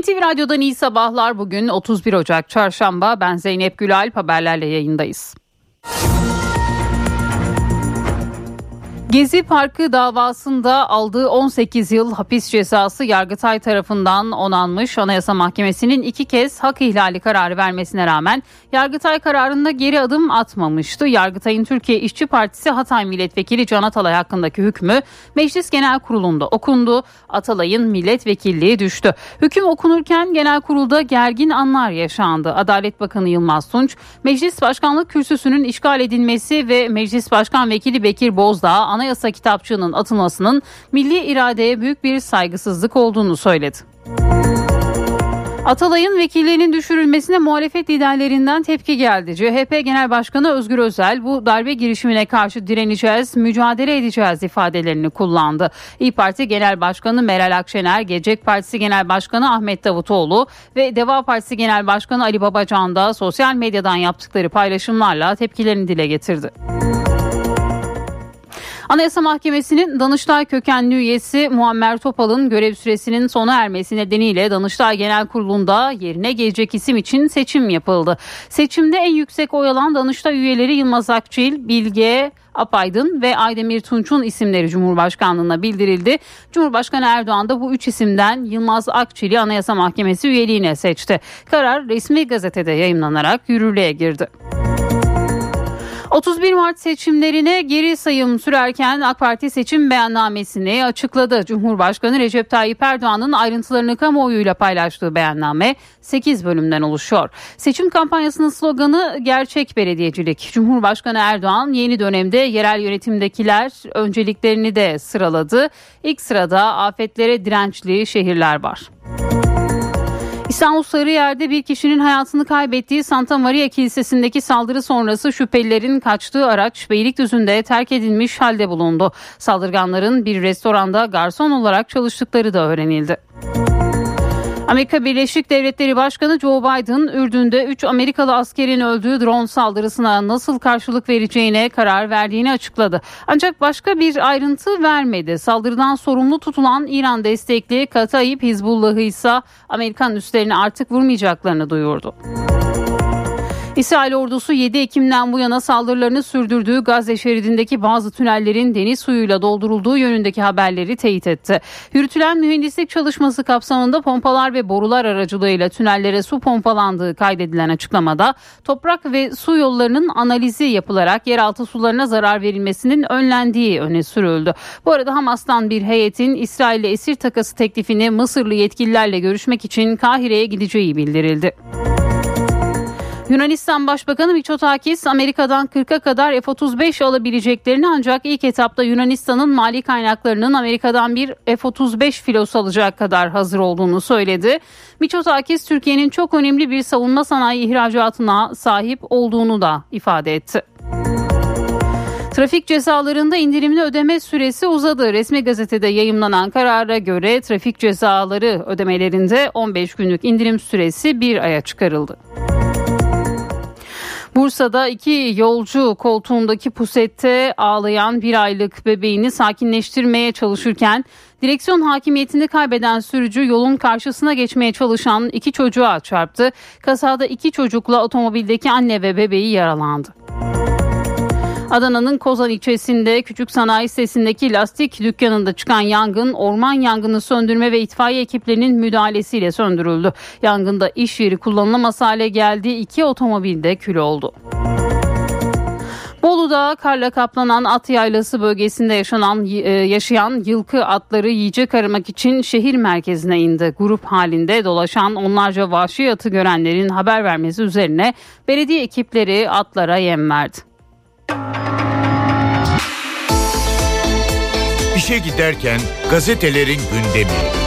NTV Radyo'dan iyi sabahlar. Bugün 31 Ocak Çarşamba. Ben Zeynep Gülalp haberlerle yayındayız. Gezi Parkı davasında aldığı 18 yıl hapis cezası Yargıtay tarafından onanmış. Anayasa Mahkemesi'nin iki kez hak ihlali kararı vermesine rağmen Yargıtay kararında geri adım atmamıştı. Yargıtay'ın Türkiye İşçi Partisi Hatay Milletvekili Can Atalay hakkındaki hükmü Meclis Genel Kurulu'nda okundu. Atalay'ın milletvekilliği düştü. Hüküm okunurken genel kurulda gergin anlar yaşandı. Adalet Bakanı Yılmaz Tunç, Meclis Başkanlık kürsüsünün işgal edilmesi ve Meclis Başkan Vekili Bekir Bozdağ anayasa kitapçığının atılmasının milli iradeye büyük bir saygısızlık olduğunu söyledi. Atalay'ın vekillerinin düşürülmesine muhalefet liderlerinden tepki geldi. CHP Genel Başkanı Özgür Özel bu darbe girişimine karşı direneceğiz, mücadele edeceğiz ifadelerini kullandı. İyi Parti Genel Başkanı Meral Akşener, Gelecek Partisi Genel Başkanı Ahmet Davutoğlu ve Deva Partisi Genel Başkanı Ali Babacan da sosyal medyadan yaptıkları paylaşımlarla tepkilerini dile getirdi. Anayasa Mahkemesi'nin Danıştay kökenli üyesi Muammer Topal'ın görev süresinin sona ermesi nedeniyle Danıştay Genel Kurulu'nda yerine gelecek isim için seçim yapıldı. Seçimde en yüksek oy alan Danıştay üyeleri Yılmaz Akçil, Bilge Apaydın ve Aydemir Tunç'un isimleri Cumhurbaşkanlığına bildirildi. Cumhurbaşkanı Erdoğan da bu üç isimden Yılmaz Akçil'i Anayasa Mahkemesi üyeliğine seçti. Karar resmi gazetede yayınlanarak yürürlüğe girdi. 31 Mart seçimlerine geri sayım sürerken AK Parti seçim beyannamesini açıkladı. Cumhurbaşkanı Recep Tayyip Erdoğan'ın ayrıntılarını kamuoyuyla paylaştığı beyanname 8 bölümden oluşuyor. Seçim kampanyasının sloganı gerçek belediyecilik. Cumhurbaşkanı Erdoğan yeni dönemde yerel yönetimdekiler önceliklerini de sıraladı. İlk sırada afetlere dirençli şehirler var. İstanbul Sarıyer'de bir kişinin hayatını kaybettiği Santa Maria Kilisesi'ndeki saldırı sonrası şüphelilerin kaçtığı araç Beylikdüzü'nde terk edilmiş halde bulundu. Saldırganların bir restoranda garson olarak çalıştıkları da öğrenildi. Amerika Birleşik Devletleri Başkanı Joe Biden, Ürdün'de 3 Amerikalı askerin öldüğü drone saldırısına nasıl karşılık vereceğine karar verdiğini açıkladı. Ancak başka bir ayrıntı vermedi. Saldırıdan sorumlu tutulan İran destekli Katayip Hizbullah'ı ise Amerikan üslerini artık vurmayacaklarını duyurdu. İsrail ordusu 7 Ekim'den bu yana saldırılarını sürdürdüğü Gazze şeridindeki bazı tünellerin deniz suyuyla doldurulduğu yönündeki haberleri teyit etti. Yürütülen mühendislik çalışması kapsamında pompalar ve borular aracılığıyla tünellere su pompalandığı kaydedilen açıklamada toprak ve su yollarının analizi yapılarak yeraltı sularına zarar verilmesinin önlendiği öne sürüldü. Bu arada Hamas'tan bir heyetin İsrail'le esir takası teklifini Mısırlı yetkililerle görüşmek için Kahire'ye gideceği bildirildi. Yunanistan Başbakanı Mitsotakis Amerika'dan 40'a kadar F-35 alabileceklerini ancak ilk etapta Yunanistan'ın mali kaynaklarının Amerika'dan bir F-35 filosu alacak kadar hazır olduğunu söyledi. Mitsotakis Türkiye'nin çok önemli bir savunma sanayi ihracatına sahip olduğunu da ifade etti. Trafik cezalarında indirimli ödeme süresi uzadı. Resmi gazetede yayımlanan karara göre trafik cezaları ödemelerinde 15 günlük indirim süresi bir aya çıkarıldı. Bursa'da iki yolcu koltuğundaki pusette ağlayan bir aylık bebeğini sakinleştirmeye çalışırken direksiyon hakimiyetini kaybeden sürücü yolun karşısına geçmeye çalışan iki çocuğa çarptı. Kasada iki çocukla otomobildeki anne ve bebeği yaralandı. Adana'nın Kozan ilçesinde küçük sanayi sitesindeki lastik dükkanında çıkan yangın orman yangını söndürme ve itfaiye ekiplerinin müdahalesiyle söndürüldü. Yangında iş yeri kullanılamaz hale geldi. İki otomobil de kül oldu. Bolu'da karla kaplanan at yaylası bölgesinde yaşanan e, yaşayan yılkı atları yiyecek aramak için şehir merkezine indi. Grup halinde dolaşan onlarca vahşi atı görenlerin haber vermesi üzerine belediye ekipleri atlara yem verdi. İşe giderken gazetelerin gündemi.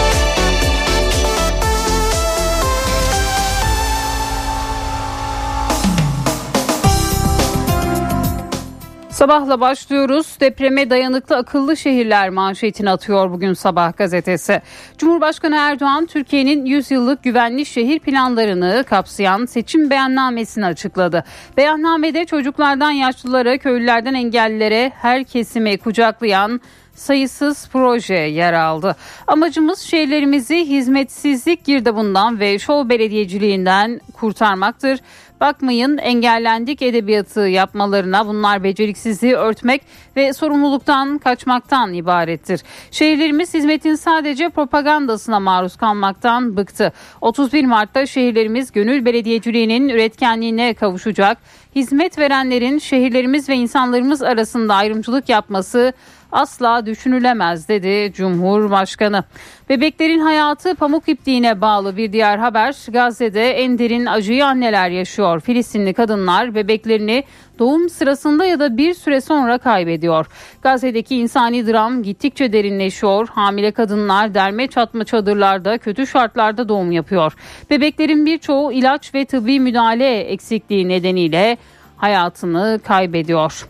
Sabahla başlıyoruz. Depreme dayanıklı akıllı şehirler manşetini atıyor bugün sabah gazetesi. Cumhurbaşkanı Erdoğan Türkiye'nin 100 yıllık güvenli şehir planlarını kapsayan seçim beyannamesini açıkladı. Beyannamede çocuklardan yaşlılara, köylülerden engellilere her kesime kucaklayan sayısız proje yer aldı. Amacımız şehirlerimizi hizmetsizlik girdabından ve şov belediyeciliğinden kurtarmaktır. Bakmayın engellendik edebiyatı yapmalarına bunlar beceriksizliği örtmek ve sorumluluktan kaçmaktan ibarettir. Şehirlerimiz hizmetin sadece propagandasına maruz kalmaktan bıktı. 31 Mart'ta şehirlerimiz gönül belediyeciliğinin üretkenliğine kavuşacak. Hizmet verenlerin şehirlerimiz ve insanlarımız arasında ayrımcılık yapması asla düşünülemez dedi Cumhurbaşkanı. Bebeklerin hayatı pamuk ipliğine bağlı bir diğer haber. Gazze'de en derin acıyı anneler yaşıyor. Filistinli kadınlar bebeklerini doğum sırasında ya da bir süre sonra kaybediyor. Gazze'deki insani dram gittikçe derinleşiyor. Hamile kadınlar derme çatma çadırlarda kötü şartlarda doğum yapıyor. Bebeklerin birçoğu ilaç ve tıbbi müdahale eksikliği nedeniyle hayatını kaybediyor.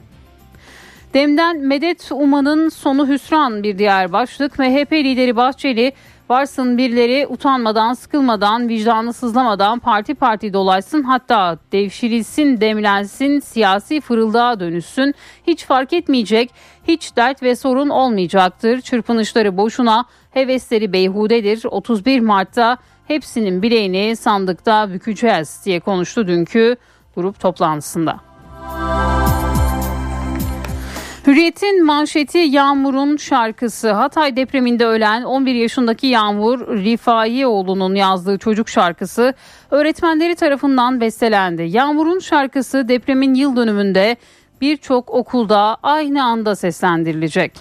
Dem'den medet umanın sonu hüsran bir diğer başlık. MHP lideri Bahçeli varsın birileri utanmadan, sıkılmadan, vicdanı sızlamadan parti parti dolaşsın hatta devşirilsin, demlensin, siyasi fırıldağa dönüşsün. Hiç fark etmeyecek, hiç dert ve sorun olmayacaktır. Çırpınışları boşuna, hevesleri beyhudedir. 31 Mart'ta hepsinin bileğini sandıkta bükeceğiz diye konuştu dünkü grup toplantısında. Hürriyet'in manşeti Yağmur'un şarkısı. Hatay depreminde ölen 11 yaşındaki Yağmur Rifaioğlu'nun yazdığı çocuk şarkısı öğretmenleri tarafından bestelendi. Yağmur'un şarkısı depremin yıl dönümünde birçok okulda aynı anda seslendirilecek.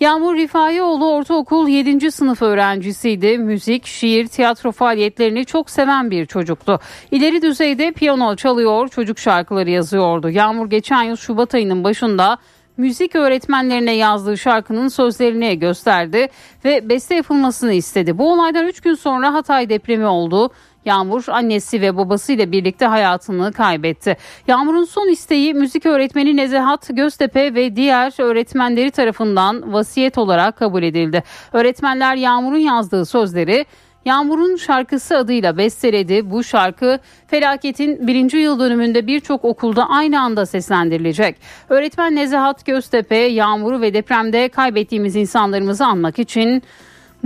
Yağmur Rifaioğlu ortaokul 7. sınıf öğrencisiydi. Müzik, şiir, tiyatro faaliyetlerini çok seven bir çocuktu. İleri düzeyde piyano çalıyor, çocuk şarkıları yazıyordu. Yağmur geçen yıl Şubat ayının başında müzik öğretmenlerine yazdığı şarkının sözlerini gösterdi ve beste yapılmasını istedi. Bu olaydan 3 gün sonra Hatay depremi oldu. Yağmur annesi ve babasıyla birlikte hayatını kaybetti. Yağmur'un son isteği müzik öğretmeni Nezahat Göztepe ve diğer öğretmenleri tarafından vasiyet olarak kabul edildi. Öğretmenler Yağmur'un yazdığı sözleri Yağmur'un şarkısı adıyla besteledi. Bu şarkı felaketin birinci yıl dönümünde birçok okulda aynı anda seslendirilecek. Öğretmen Nezahat Göztepe, Yağmur'u ve depremde kaybettiğimiz insanlarımızı anmak için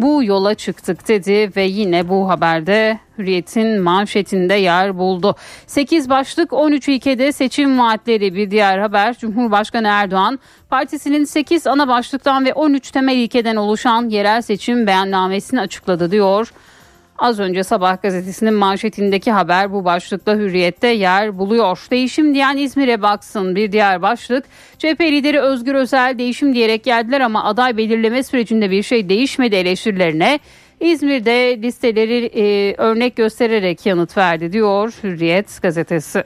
bu yola çıktık dedi ve yine bu haberde Hürriyet'in manşetinde yer buldu. 8 başlık 13 ilkede seçim vaatleri bir diğer haber. Cumhurbaşkanı Erdoğan partisinin 8 ana başlıktan ve 13 temel ilkeden oluşan yerel seçim beyannamesini açıkladı diyor. Az önce Sabah gazetesinin manşetindeki haber bu başlıkta hürriyette yer buluyor. Değişim diyen İzmir'e baksın bir diğer başlık. CHP lideri Özgür Özel değişim diyerek geldiler ama aday belirleme sürecinde bir şey değişmedi eleştirilerine. İzmir'de listeleri e, örnek göstererek yanıt verdi diyor Hürriyet gazetesi.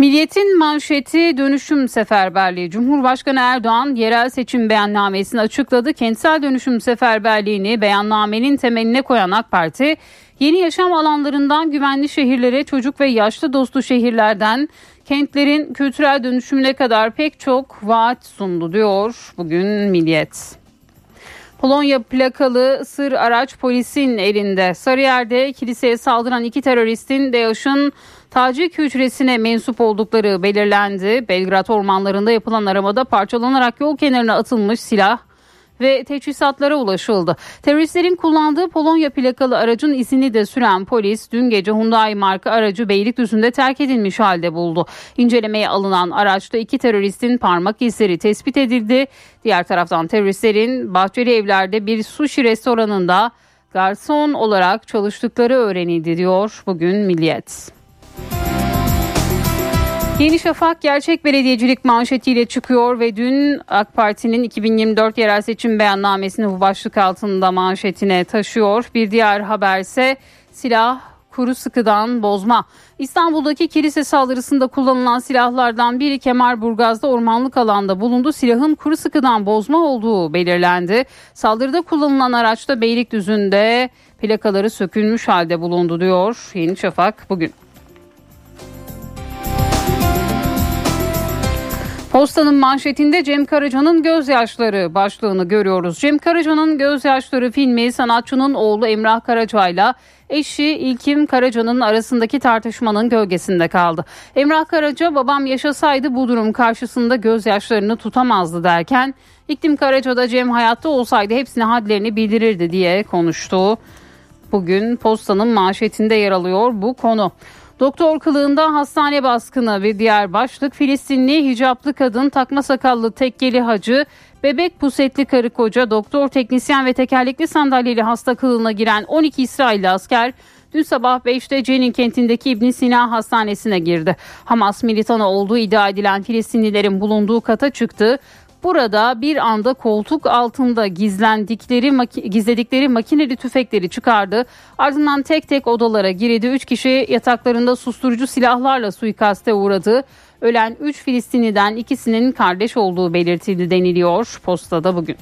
Milliyetin manşeti dönüşüm seferberliği. Cumhurbaşkanı Erdoğan yerel seçim beyannamesini açıkladı. Kentsel dönüşüm seferberliğini beyannamenin temeline koyan AK Parti yeni yaşam alanlarından güvenli şehirlere çocuk ve yaşlı dostu şehirlerden kentlerin kültürel dönüşümüne kadar pek çok vaat sundu diyor bugün Milliyet. Polonya plakalı sır araç polisin elinde. Sarıyer'de kiliseye saldıran iki teröristin DAEŞ'ın Tacik hücresine mensup oldukları belirlendi. Belgrad ormanlarında yapılan aramada parçalanarak yol kenarına atılmış silah ve teçhizatlara ulaşıldı. Teröristlerin kullandığı Polonya plakalı aracın izini de süren polis dün gece Hyundai marka aracı Beylikdüzü'nde terk edilmiş halde buldu. İncelemeye alınan araçta iki teröristin parmak izleri tespit edildi. Diğer taraftan teröristlerin Bahçeli Evler'de bir sushi restoranında garson olarak çalıştıkları öğrenildi diyor bugün Milliyet. Yeni Şafak gerçek belediyecilik manşetiyle çıkıyor ve dün AK Parti'nin 2024 yerel seçim beyannamesini bu başlık altında manşetine taşıyor. Bir diğer haber ise silah kuru sıkıdan bozma. İstanbul'daki kilise saldırısında kullanılan silahlardan biri Kemerburgaz'da ormanlık alanda bulundu. Silahın kuru sıkıdan bozma olduğu belirlendi. Saldırıda kullanılan araçta Beylikdüzü'nde plakaları sökülmüş halde bulundu diyor Yeni Şafak bugün. Postanın manşetinde Cem Karaca'nın gözyaşları başlığını görüyoruz. Cem Karaca'nın gözyaşları filmi sanatçının oğlu Emrah Karaca ile eşi İlkim Karaca'nın arasındaki tartışmanın gölgesinde kaldı. Emrah Karaca babam yaşasaydı bu durum karşısında gözyaşlarını tutamazdı derken İklim Karaca da Cem hayatta olsaydı hepsine hadlerini bildirirdi diye konuştu. Bugün postanın manşetinde yer alıyor bu konu. Doktor kılığında hastane baskını bir diğer başlık Filistinli hicaplı kadın takma sakallı tekkeli hacı bebek pusetli karı koca doktor teknisyen ve tekerlekli sandalyeli hasta kılığına giren 12 İsrailli asker dün sabah 5'te Cenin kentindeki İbn Sina hastanesine girdi. Hamas militanı olduğu iddia edilen Filistinlilerin bulunduğu kata çıktı. Burada bir anda koltuk altında gizlendikleri gizledikleri makineli tüfekleri çıkardı. Ardından tek tek odalara girdi. Üç kişi yataklarında susturucu silahlarla suikaste uğradı. Ölen 3 Filistinliden ikisinin kardeş olduğu belirtildi deniliyor postada bugün.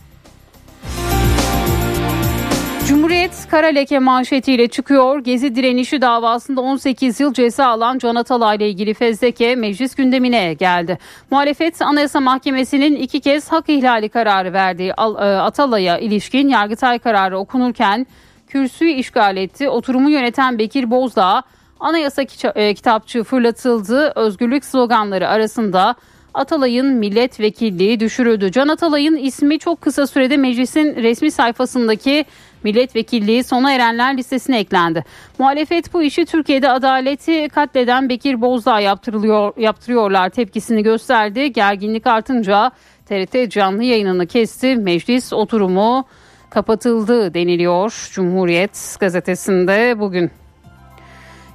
Cumhuriyet kara leke manşetiyle çıkıyor. Gezi direnişi davasında 18 yıl ceza alan Can Atalay ile ilgili fezleke meclis gündemine geldi. Muhalefet Anayasa Mahkemesi'nin iki kez hak ihlali kararı verdiği e, Atalay'a ilişkin Yargıtay kararı okunurken kürsüyü işgal etti. Oturumu yöneten Bekir Bozdağ anayasa e, kitapçığı fırlatıldı. Özgürlük sloganları arasında Atalay'ın milletvekilliği düşürüldü. Can Atalay'ın ismi çok kısa sürede meclisin resmi sayfasındaki milletvekilliği sona erenler listesine eklendi. Muhalefet bu işi Türkiye'de adaleti katleden Bekir Bozdağ yaptırılıyor, yaptırıyorlar tepkisini gösterdi. Gerginlik artınca TRT canlı yayınını kesti. Meclis oturumu kapatıldı deniliyor Cumhuriyet gazetesinde bugün.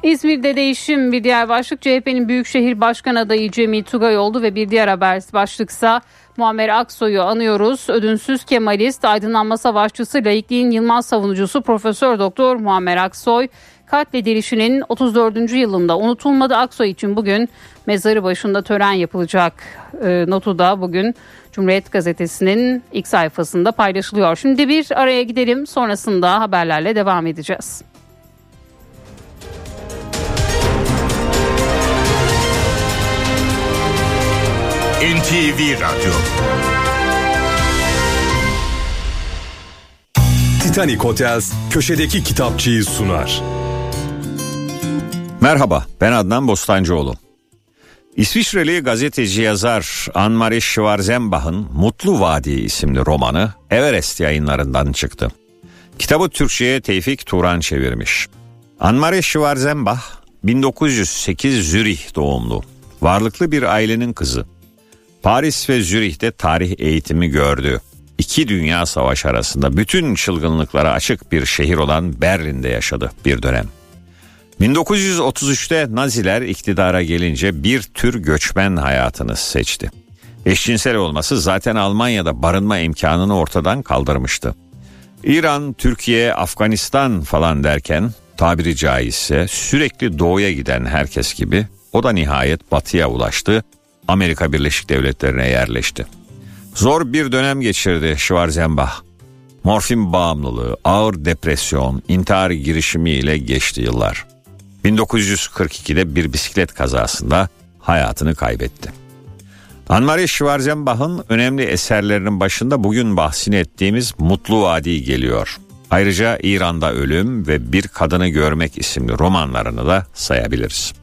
İzmir'de değişim bir diğer başlık CHP'nin Büyükşehir Başkan adayı Cemil Tugay oldu ve bir diğer haber başlıksa Muammer Aksoy'u anıyoruz. Ödünsüz Kemalist, aydınlanma savaşçısı, laikliğin Yılmaz savunucusu Profesör Doktor Muammer Aksoy katledilişinin 34. yılında unutulmadı Aksoy için bugün mezarı başında tören yapılacak e, notu da bugün Cumhuriyet Gazetesi'nin ilk sayfasında paylaşılıyor. Şimdi bir araya gidelim sonrasında haberlerle devam edeceğiz. NTV Radyo Titanic Hotels köşedeki kitapçıyı sunar. Merhaba ben Adnan Bostancıoğlu. İsviçreli gazeteci yazar Anne-Marie Schwarzenbach'ın Mutlu Vadi isimli romanı Everest yayınlarından çıktı. Kitabı Türkçe'ye Tevfik Turan çevirmiş. Anne-Marie Schwarzenbach 1908 Zürih doğumlu. Varlıklı bir ailenin kızı. Paris ve Zürih'te tarih eğitimi gördü. İki dünya savaş arasında bütün çılgınlıklara açık bir şehir olan Berlin'de yaşadı bir dönem. 1933'te Naziler iktidara gelince bir tür göçmen hayatını seçti. Eşcinsel olması zaten Almanya'da barınma imkanını ortadan kaldırmıştı. İran, Türkiye, Afganistan falan derken tabiri caizse sürekli doğuya giden herkes gibi o da nihayet batıya ulaştı Amerika Birleşik Devletleri'ne yerleşti. Zor bir dönem geçirdi Schwarzenbach. Morfin bağımlılığı, ağır depresyon, intihar girişimiyle geçti yıllar. 1942'de bir bisiklet kazasında hayatını kaybetti. Anne-Marie Schwarzenbach'ın önemli eserlerinin başında bugün bahsini ettiğimiz Mutlu Vadi geliyor. Ayrıca İran'da Ölüm ve Bir Kadını Görmek isimli romanlarını da sayabiliriz.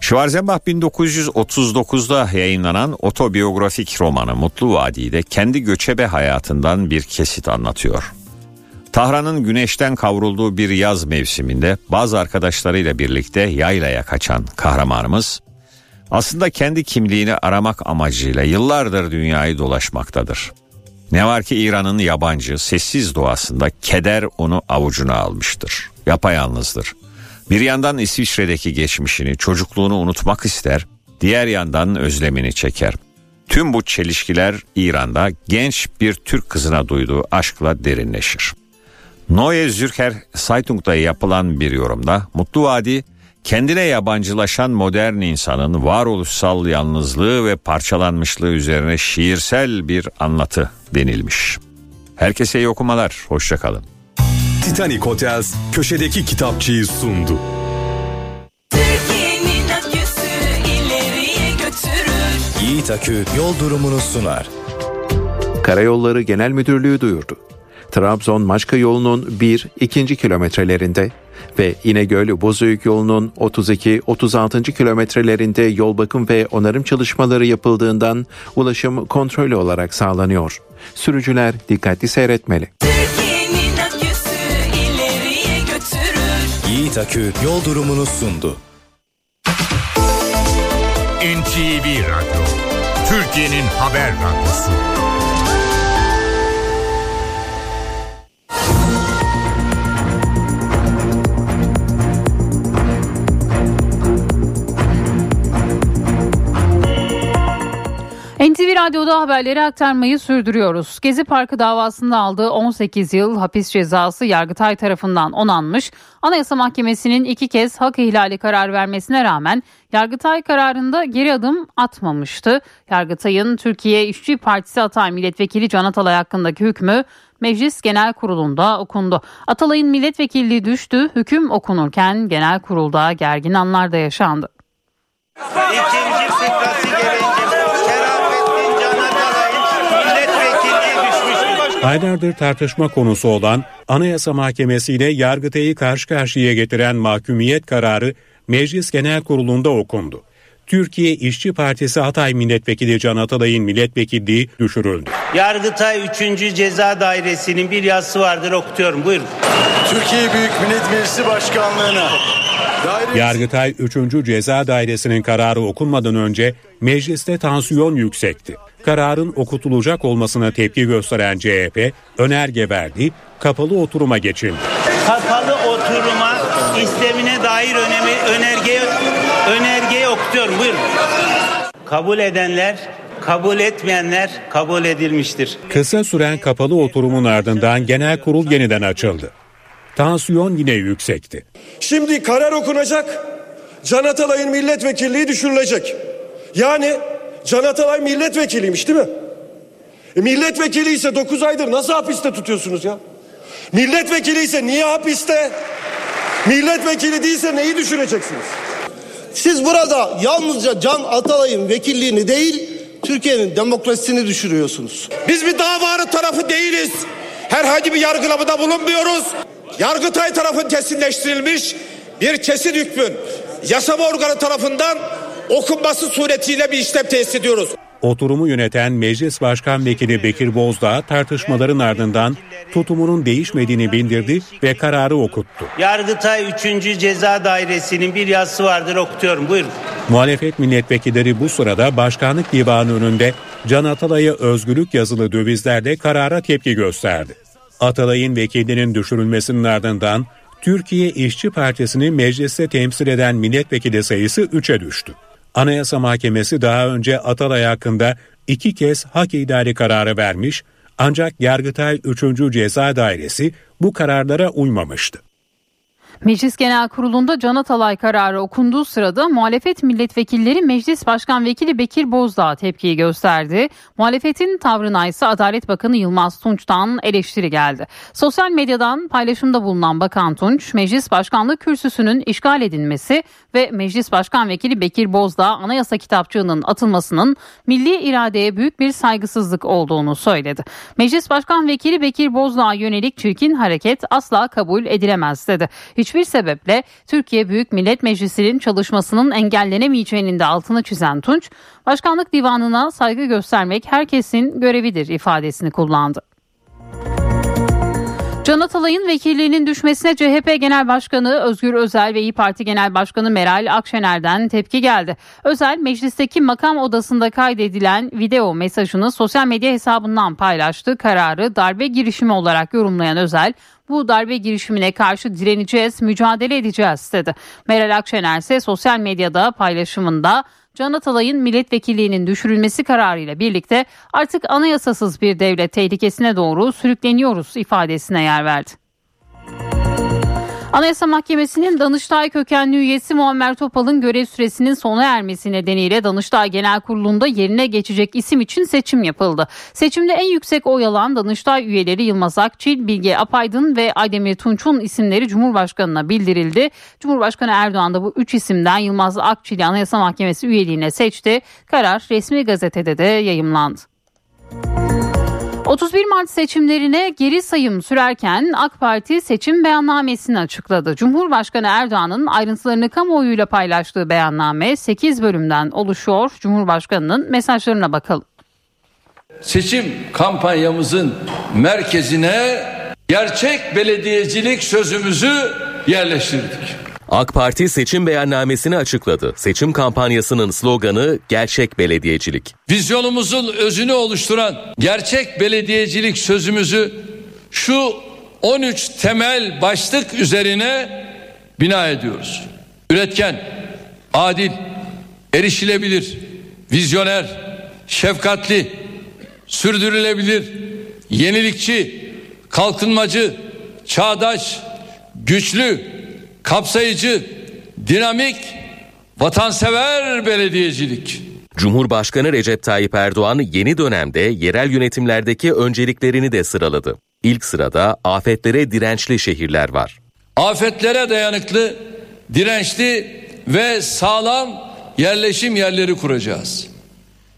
Schwarzenbach 1939'da yayınlanan otobiyografik romanı Mutlu Vadi'de kendi göçebe hayatından bir kesit anlatıyor. Tahran'ın güneşten kavrulduğu bir yaz mevsiminde bazı arkadaşlarıyla birlikte yaylaya kaçan kahramanımız aslında kendi kimliğini aramak amacıyla yıllardır dünyayı dolaşmaktadır. Ne var ki İran'ın yabancı, sessiz doğasında keder onu avucuna almıştır. Yapayalnızdır. Bir yandan İsviçre'deki geçmişini, çocukluğunu unutmak ister, diğer yandan özlemini çeker. Tüm bu çelişkiler İran'da genç bir Türk kızına duyduğu aşkla derinleşir. Neue Zürcher Zeitung'da yapılan bir yorumda Mutlu Vadi kendine yabancılaşan modern insanın varoluşsal yalnızlığı ve parçalanmışlığı üzerine şiirsel bir anlatı denilmiş. Herkese iyi okumalar, hoşçakalın. Titanic Hotels köşedeki kitapçıyı sundu. Yiğit Akü yol durumunu sunar. Karayolları Genel Müdürlüğü duyurdu. Trabzon Maçka yolunun 1-2. kilometrelerinde ve İnegöl Bozüyük yolunun 32-36. kilometrelerinde yol bakım ve onarım çalışmaları yapıldığından ulaşım kontrollü olarak sağlanıyor. Sürücüler dikkatli seyretmeli. Türkiye'nin Yiğit Akü yol durumunu sundu. NTV Radyo, Türkiye'nin haber radyosu. NTV Radyo'da haberleri aktarmayı sürdürüyoruz. Gezi Parkı davasında aldığı 18 yıl hapis cezası Yargıtay tarafından onanmış. Anayasa Mahkemesi'nin iki kez hak ihlali karar vermesine rağmen Yargıtay kararında geri adım atmamıştı. Yargıtay'ın Türkiye İşçi Partisi Atay Milletvekili Can Atalay hakkındaki hükmü Meclis Genel Kurulu'nda okundu. Atalay'ın milletvekilliği düştü. Hüküm okunurken genel kurulda gergin anlar da yaşandı. İkinci fıkrası gelince Şerafettin Can Atalay'ın milletvekilliği düşmüştür. Aylardır tartışma konusu olan Anayasa Mahkemesi ile Yargıtay'ı karşı karşıya getiren mahkumiyet kararı Meclis Genel Kurulu'nda okundu. Türkiye İşçi Partisi Hatay Milletvekili Can Atalay'ın milletvekilliği düşürüldü. Yargıtay 3. Ceza Dairesi'nin bir yazısı vardır okutuyorum buyurun. Türkiye Büyük Millet Meclisi Başkanlığı'na daire Yargıtay 3. Ceza Dairesi'nin kararı okunmadan önce mecliste tansiyon yüksekti. Kararın okutulacak olmasına tepki gösteren CHP önerge verdi, kapalı oturuma geçildi. Kapalı oturuma istemine dair önemi, önergeyi, önergeyi okutuyorum buyurun. Kabul edenler, kabul etmeyenler kabul edilmiştir. Kısa süren kapalı oturumun ardından genel kurul yeniden açıldı. Tansiyon yine yüksekti. Şimdi karar okunacak. Can Atalay'ın milletvekilliği düşürülecek. Yani Can Atalay milletvekiliymiş değil mi? E milletvekili ise 9 aydır nasıl hapiste tutuyorsunuz ya? Milletvekili ise niye hapiste? Milletvekili değilse neyi düşüreceksiniz? Siz burada yalnızca Can Atalay'ın vekilliğini değil, Türkiye'nin demokrasisini düşürüyorsunuz. Biz bir davanın tarafı değiliz. Herhangi bir yargılamada bulunmuyoruz. Yargıtay tarafın kesinleştirilmiş bir kesin hükmün yasama organı tarafından okunması suretiyle bir işlem tesis ediyoruz. Oturumu yöneten Meclis Başkan Vekili Bekir Bozdağ tartışmaların ardından tutumunun değişmediğini bildirdi ve kararı okuttu. Yargıtay 3. Ceza Dairesi'nin bir yazısı vardır okutuyorum buyurun. Muhalefet milletvekilleri bu sırada Başkanlık Divanı önünde Can Atalay'a özgürlük yazılı dövizlerle karara tepki gösterdi. Atalay'ın vekilinin düşürülmesinin ardından Türkiye İşçi Partisi'ni mecliste temsil eden milletvekili sayısı 3'e düştü. Anayasa Mahkemesi daha önce Atalay hakkında iki kez hak ihlali kararı vermiş ancak Yargıtay 3. Ceza Dairesi bu kararlara uymamıştı. Meclis Genel Kurulu'nda Can Atalay kararı okunduğu sırada muhalefet milletvekilleri Meclis Başkan Vekili Bekir Bozdağ tepkiyi gösterdi. Muhalefetin tavrına ise Adalet Bakanı Yılmaz Tunç'tan eleştiri geldi. Sosyal medyadan paylaşımda bulunan Bakan Tunç, Meclis Başkanlığı kürsüsünün işgal edilmesi ve Meclis Başkan Vekili Bekir Bozdağ anayasa kitapçığının atılmasının milli iradeye büyük bir saygısızlık olduğunu söyledi. Meclis Başkan Vekili Bekir Bozdağ'a yönelik çirkin hareket asla kabul edilemez dedi. Hiçbir sebeple Türkiye Büyük Millet Meclisi'nin çalışmasının engellenemeyeceğinin de altını çizen Tunç, Başkanlık Divanı'na saygı göstermek herkesin görevidir ifadesini kullandı. Can Atalay'ın vekilliğinin düşmesine CHP Genel Başkanı Özgür Özel ve İyi Parti Genel Başkanı Meral Akşener'den tepki geldi. Özel meclisteki makam odasında kaydedilen video mesajını sosyal medya hesabından paylaştı. Kararı darbe girişimi olarak yorumlayan Özel bu darbe girişimine karşı direneceğiz, mücadele edeceğiz dedi. Meral Akşener ise sosyal medyada paylaşımında Can Atalay'ın milletvekilliğinin düşürülmesi kararıyla birlikte artık anayasasız bir devlet tehlikesine doğru sürükleniyoruz ifadesine yer verdi. Anayasa Mahkemesi'nin Danıştay kökenli üyesi Muammer Topal'ın görev süresinin sona ermesi nedeniyle Danıştay Genel Kurulu'nda yerine geçecek isim için seçim yapıldı. Seçimde en yüksek oy alan Danıştay üyeleri Yılmaz Akçil, Bilge Apaydın ve Aydemir Tunç'un isimleri Cumhurbaşkanı'na bildirildi. Cumhurbaşkanı Erdoğan da bu üç isimden Yılmaz Akçil'i Anayasa Mahkemesi üyeliğine seçti. Karar resmi gazetede de yayımlandı. 31 Mart seçimlerine geri sayım sürerken AK Parti seçim beyannamesini açıkladı. Cumhurbaşkanı Erdoğan'ın ayrıntılarını kamuoyuyla paylaştığı beyanname 8 bölümden oluşuyor. Cumhurbaşkanının mesajlarına bakalım. Seçim kampanyamızın merkezine gerçek belediyecilik sözümüzü yerleştirdik. AK Parti seçim beyannamesini açıkladı. Seçim kampanyasının sloganı gerçek belediyecilik. Vizyonumuzun özünü oluşturan gerçek belediyecilik sözümüzü şu 13 temel başlık üzerine bina ediyoruz. Üretken, adil, erişilebilir, vizyoner, şefkatli, sürdürülebilir, yenilikçi, kalkınmacı, çağdaş, güçlü, kapsayıcı, dinamik, vatansever belediyecilik. Cumhurbaşkanı Recep Tayyip Erdoğan yeni dönemde yerel yönetimlerdeki önceliklerini de sıraladı. İlk sırada afetlere dirençli şehirler var. Afetlere dayanıklı, dirençli ve sağlam yerleşim yerleri kuracağız.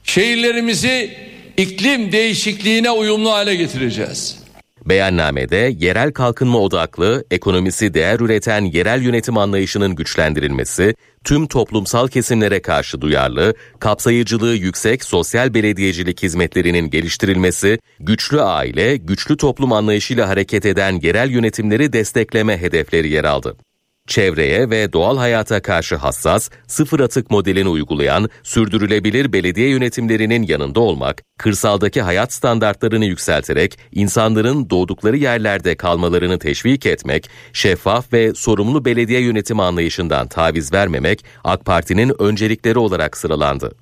Şehirlerimizi iklim değişikliğine uyumlu hale getireceğiz. Beyannamede yerel kalkınma odaklı, ekonomisi değer üreten yerel yönetim anlayışının güçlendirilmesi, tüm toplumsal kesimlere karşı duyarlı, kapsayıcılığı yüksek sosyal belediyecilik hizmetlerinin geliştirilmesi, güçlü aile, güçlü toplum anlayışıyla hareket eden yerel yönetimleri destekleme hedefleri yer aldı çevreye ve doğal hayata karşı hassas, sıfır atık modelini uygulayan, sürdürülebilir belediye yönetimlerinin yanında olmak, kırsaldaki hayat standartlarını yükselterek insanların doğdukları yerlerde kalmalarını teşvik etmek, şeffaf ve sorumlu belediye yönetimi anlayışından taviz vermemek AK Parti'nin öncelikleri olarak sıralandı.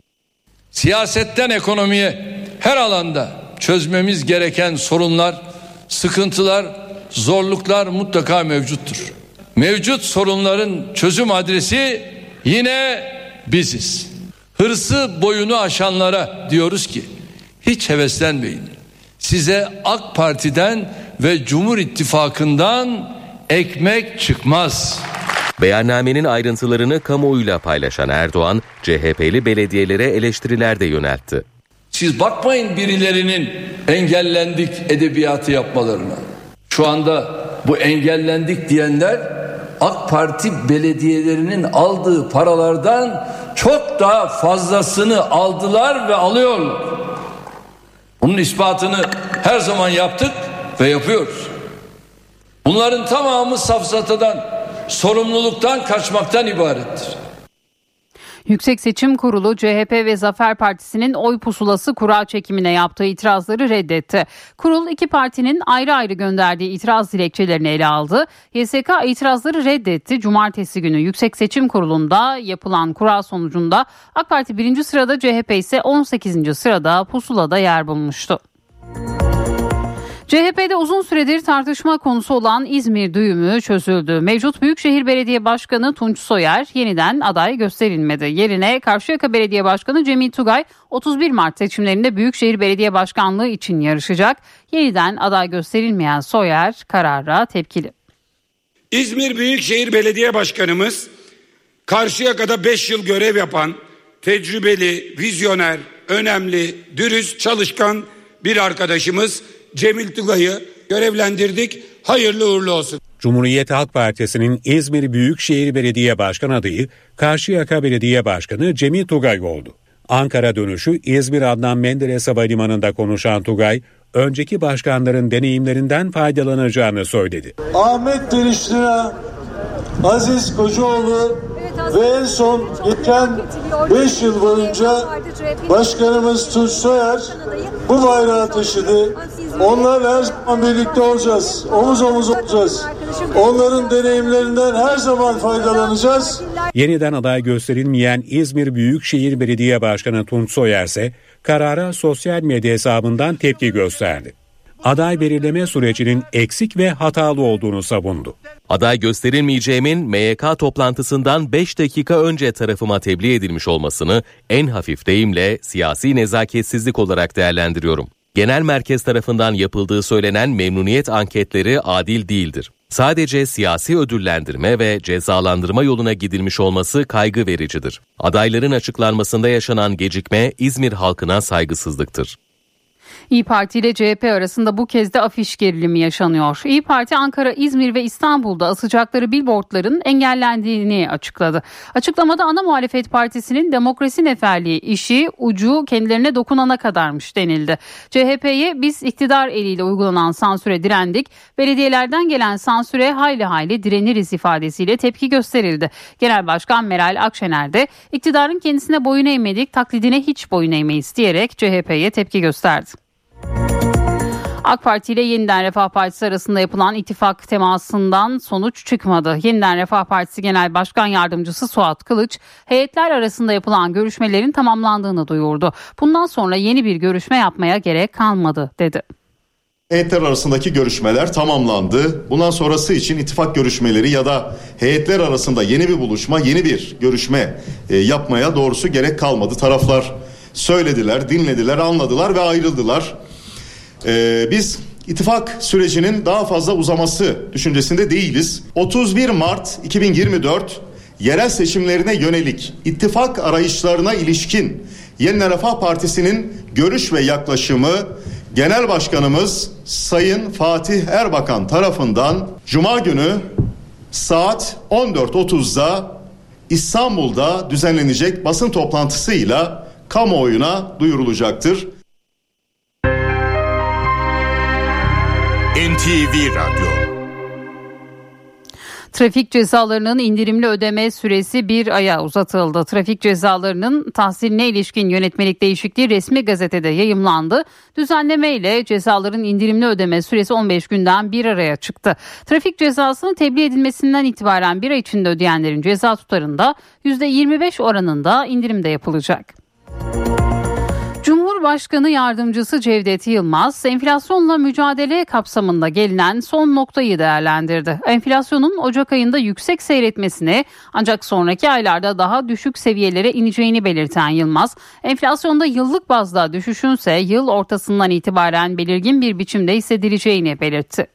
Siyasetten ekonomiye her alanda çözmemiz gereken sorunlar, sıkıntılar, zorluklar mutlaka mevcuttur mevcut sorunların çözüm adresi yine biziz. Hırsı boyunu aşanlara diyoruz ki hiç heveslenmeyin. Size AK Parti'den ve Cumhur İttifakı'ndan ekmek çıkmaz. Beyannamenin ayrıntılarını kamuoyuyla paylaşan Erdoğan, CHP'li belediyelere eleştiriler de yöneltti. Siz bakmayın birilerinin engellendik edebiyatı yapmalarına. Şu anda bu engellendik diyenler AK Parti belediyelerinin aldığı paralardan çok daha fazlasını aldılar ve alıyorlar. Bunun ispatını her zaman yaptık ve yapıyoruz. Bunların tamamı safsatadan, sorumluluktan kaçmaktan ibarettir. Yüksek Seçim Kurulu CHP ve Zafer Partisi'nin oy pusulası kura çekimine yaptığı itirazları reddetti. Kurul iki partinin ayrı ayrı gönderdiği itiraz dilekçelerini ele aldı. YSK itirazları reddetti. Cumartesi günü Yüksek Seçim Kurulu'nda yapılan kura sonucunda AK Parti birinci sırada CHP ise 18. sırada pusulada yer bulmuştu. CHP'de uzun süredir tartışma konusu olan İzmir düğümü çözüldü. Mevcut Büyükşehir Belediye Başkanı Tunç Soyer yeniden aday gösterilmedi. Yerine Karşıyaka Belediye Başkanı Cemil Tugay 31 Mart seçimlerinde Büyükşehir Belediye Başkanlığı için yarışacak. Yeniden aday gösterilmeyen Soyer karara tepkili. İzmir Büyükşehir Belediye Başkanımız Karşıyaka'da 5 yıl görev yapan tecrübeli, vizyoner, önemli, dürüst, çalışkan bir arkadaşımız Cemil Tugay'ı görevlendirdik. Hayırlı uğurlu olsun. Cumhuriyet Halk Partisi'nin İzmir Büyükşehir Belediye Başkan adayı Karşıyaka Belediye Başkanı Cemil Tugay oldu. Ankara dönüşü İzmir Adnan Menderes Havalimanı'nda konuşan Tugay, önceki başkanların deneyimlerinden faydalanacağını söyledi. Ahmet Delişli'ne Aziz Kocaoğlu ve en son geçen 5 yıl boyunca Başkanımız Tunç Soyer bu bayrağı taşıdı. Onlarla her zaman birlikte olacağız. Omuz omuz olacağız. Onların deneyimlerinden her zaman faydalanacağız. Yeniden aday gösterilmeyen İzmir Büyükşehir Belediye Başkanı Tunç Soyer ise karara sosyal medya hesabından tepki gösterdi. aday belirleme sürecinin eksik ve hatalı olduğunu savundu. Aday gösterilmeyeceğimin MYK toplantısından 5 dakika önce tarafıma tebliğ edilmiş olmasını en hafif deyimle siyasi nezaketsizlik olarak değerlendiriyorum. Genel merkez tarafından yapıldığı söylenen memnuniyet anketleri adil değildir. Sadece siyasi ödüllendirme ve cezalandırma yoluna gidilmiş olması kaygı vericidir. Adayların açıklanmasında yaşanan gecikme İzmir halkına saygısızlıktır. İyi Parti ile CHP arasında bu kez de afiş gerilimi yaşanıyor. İyi Parti Ankara, İzmir ve İstanbul'da asacakları billboardların engellendiğini açıkladı. Açıklamada ana muhalefet partisinin demokrasi neferliği işi ucu kendilerine dokunana kadarmış denildi. CHP'ye biz iktidar eliyle uygulanan sansüre direndik. Belediyelerden gelen sansüre hayli hayli direniriz ifadesiyle tepki gösterildi. Genel Başkan Meral Akşener de iktidarın kendisine boyun eğmedik taklidine hiç boyun eğmeyiz diyerek CHP'ye tepki gösterdi. AK Parti ile Yeniden Refah Partisi arasında yapılan ittifak temasından sonuç çıkmadı. Yeniden Refah Partisi Genel Başkan Yardımcısı Suat Kılıç, heyetler arasında yapılan görüşmelerin tamamlandığını duyurdu. Bundan sonra yeni bir görüşme yapmaya gerek kalmadı dedi. Heyetler arasındaki görüşmeler tamamlandı. Bundan sonrası için ittifak görüşmeleri ya da heyetler arasında yeni bir buluşma, yeni bir görüşme e, yapmaya doğrusu gerek kalmadı. Taraflar söylediler, dinlediler, anladılar ve ayrıldılar. Ee, biz ittifak sürecinin daha fazla uzaması düşüncesinde değiliz. 31 Mart 2024 yerel seçimlerine yönelik ittifak arayışlarına ilişkin Yeniden Refah Partisi'nin görüş ve yaklaşımı Genel Başkanımız Sayın Fatih Erbakan tarafından Cuma günü saat 14.30'da İstanbul'da düzenlenecek basın toplantısıyla kamuoyuna duyurulacaktır. NTV Radyo Trafik cezalarının indirimli ödeme süresi bir aya uzatıldı. Trafik cezalarının tahsiline ilişkin yönetmelik değişikliği resmi gazetede yayımlandı. Düzenleme ile cezaların indirimli ödeme süresi 15 günden bir araya çıktı. Trafik cezasının tebliğ edilmesinden itibaren bir ay içinde ödeyenlerin ceza tutarında %25 oranında indirim de yapılacak. Cumhurbaşkanı Yardımcısı Cevdet Yılmaz, enflasyonla mücadele kapsamında gelinen son noktayı değerlendirdi. Enflasyonun Ocak ayında yüksek seyretmesini ancak sonraki aylarda daha düşük seviyelere ineceğini belirten Yılmaz, enflasyonda yıllık bazda düşüşünse yıl ortasından itibaren belirgin bir biçimde hissedileceğini belirtti.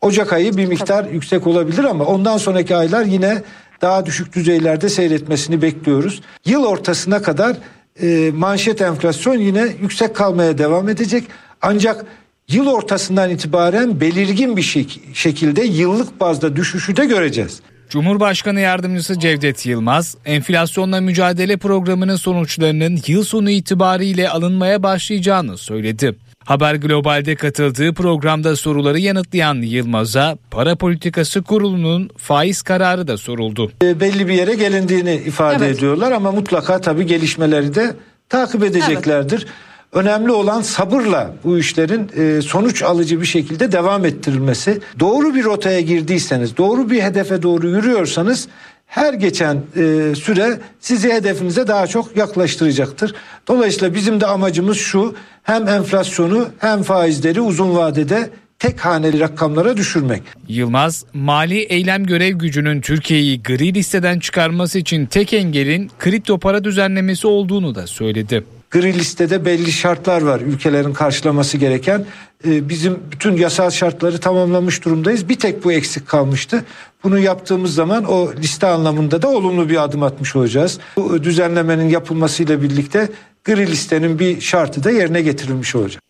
Ocak ayı bir miktar yüksek olabilir ama ondan sonraki aylar yine daha düşük düzeylerde seyretmesini bekliyoruz. Yıl ortasına kadar e, manşet enflasyon yine yüksek kalmaya devam edecek. Ancak yıl ortasından itibaren belirgin bir şek- şekilde yıllık bazda düşüşü de göreceğiz. Cumhurbaşkanı Yardımcısı Cevdet Yılmaz, enflasyonla mücadele programının sonuçlarının yıl sonu itibariyle alınmaya başlayacağını söyledi. Haber Global'de katıldığı programda soruları yanıtlayan Yılmaz'a para politikası kurulunun faiz kararı da soruldu. E, belli bir yere gelindiğini ifade Evet. ediyorlar ama mutlaka tabii gelişmeleri de takip edeceklerdir. Önemli olan sabırla bu işlerin e, sonuç alıcı bir şekilde devam ettirilmesi. Doğru bir rotaya girdiyseniz, doğru bir hedefe doğru yürüyorsanız her geçen e, süre sizi hedefinize daha çok yaklaştıracaktır. Dolayısıyla bizim de amacımız şu hem enflasyonu hem faizleri uzun vadede tek haneli rakamlara düşürmek. Yılmaz, mali eylem görev gücünün Türkiye'yi gri listeden çıkarması için tek engelin kripto para düzenlemesi olduğunu da söyledi. Gri listede belli şartlar var ülkelerin karşılaması gereken. Ee, bizim bütün yasal şartları tamamlamış durumdayız. Bir tek bu eksik kalmıştı. Bunu yaptığımız zaman o liste anlamında da olumlu bir adım atmış olacağız. Bu düzenlemenin yapılmasıyla birlikte gri listenin bir şartı da yerine getirilmiş olacak.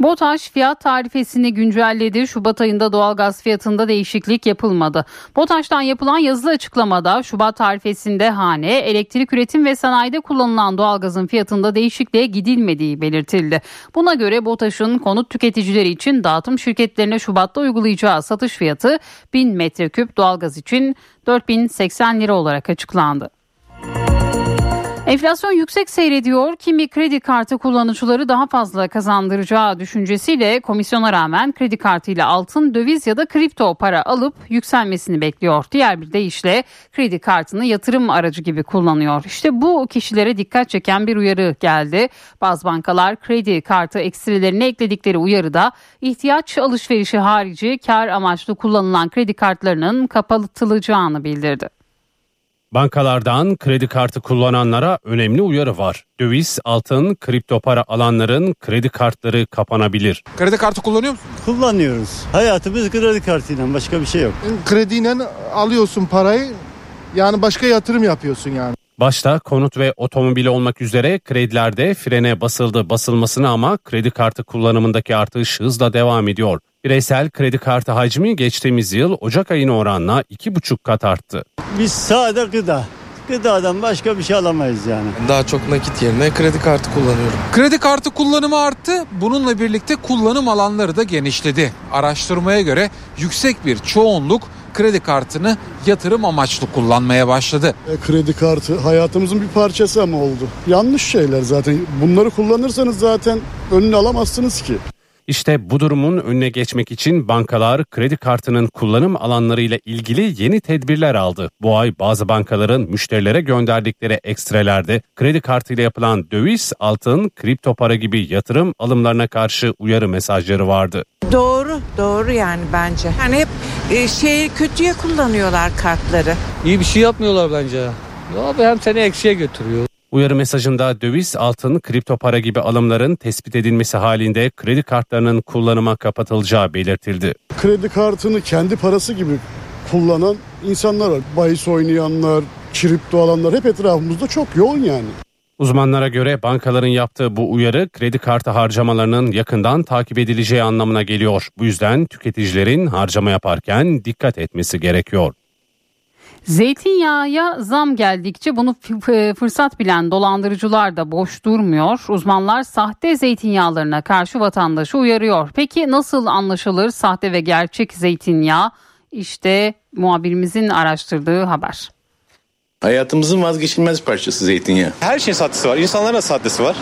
BOTAŞ fiyat tarifesini güncelledi. Şubat ayında doğalgaz fiyatında değişiklik yapılmadı. BOTAŞ'tan yapılan yazılı açıklamada Şubat tarifesinde hane, elektrik üretim ve sanayide kullanılan doğalgazın fiyatında değişikliğe gidilmediği belirtildi. Buna göre BOTAŞ'ın konut tüketicileri için dağıtım şirketlerine Şubat'ta uygulayacağı satış fiyatı 1000 metreküp doğalgaz için 4080 lira olarak açıklandı. Enflasyon yüksek seyrediyor. Kimi kredi kartı kullanıcıları daha fazla kazandıracağı düşüncesiyle komisyona rağmen kredi kartıyla altın, döviz ya da kripto para alıp yükselmesini bekliyor. Diğer bir deyişle kredi kartını yatırım aracı gibi kullanıyor. İşte bu kişilere dikkat çeken bir uyarı geldi. Bazı bankalar kredi kartı ekstrelerini ekledikleri uyarıda ihtiyaç alışverişi harici kar amaçlı kullanılan kredi kartlarının kapatılacağını bildirdi. Bankalardan kredi kartı kullananlara önemli uyarı var. Döviz, altın, kripto para alanların kredi kartları kapanabilir. Kredi kartı kullanıyor musun? Kullanıyoruz. Hayatımız kredi kartıyla başka bir şey yok. Krediyle alıyorsun parayı yani başka yatırım yapıyorsun yani. Başta konut ve otomobil olmak üzere kredilerde frene basıldı basılmasına ama kredi kartı kullanımındaki artış hızla devam ediyor. Bireysel kredi kartı hacmi geçtiğimiz yıl Ocak ayına oranla 2,5 kat arttı. Biz sade gıda. Gıdadan başka bir şey alamayız yani. Daha çok nakit yerine kredi kartı kullanıyorum. Kredi kartı kullanımı arttı. Bununla birlikte kullanım alanları da genişledi. Araştırmaya göre yüksek bir çoğunluk kredi kartını yatırım amaçlı kullanmaya başladı. E, kredi kartı hayatımızın bir parçası ama oldu. Yanlış şeyler zaten. Bunları kullanırsanız zaten önünü alamazsınız ki. İşte bu durumun önüne geçmek için bankalar kredi kartının kullanım alanlarıyla ilgili yeni tedbirler aldı. Bu ay bazı bankaların müşterilere gönderdikleri ekstrelerde kredi kartıyla yapılan döviz, altın, kripto para gibi yatırım alımlarına karşı uyarı mesajları vardı. Doğru, doğru yani bence. Yani hep e, şey kötüye kullanıyorlar kartları. İyi bir şey yapmıyorlar bence. Ya abi hem seni eksiye götürüyor. Uyarı mesajında döviz, altın, kripto para gibi alımların tespit edilmesi halinde kredi kartlarının kullanıma kapatılacağı belirtildi. Kredi kartını kendi parası gibi kullanan insanlar var. Bahis oynayanlar, kripto alanlar hep etrafımızda çok yoğun yani. Uzmanlara göre bankaların yaptığı bu uyarı kredi kartı harcamalarının yakından takip edileceği anlamına geliyor. Bu yüzden tüketicilerin harcama yaparken dikkat etmesi gerekiyor. Zeytinyağıya zam geldikçe bunu fırsat bilen dolandırıcılar da boş durmuyor. Uzmanlar sahte zeytinyağlarına karşı vatandaşı uyarıyor. Peki nasıl anlaşılır sahte ve gerçek zeytinyağı? İşte muhabirimizin araştırdığı haber. Hayatımızın vazgeçilmez parçası zeytinyağı. Her şeyin sahtesi var. İnsanların da sahtesi var.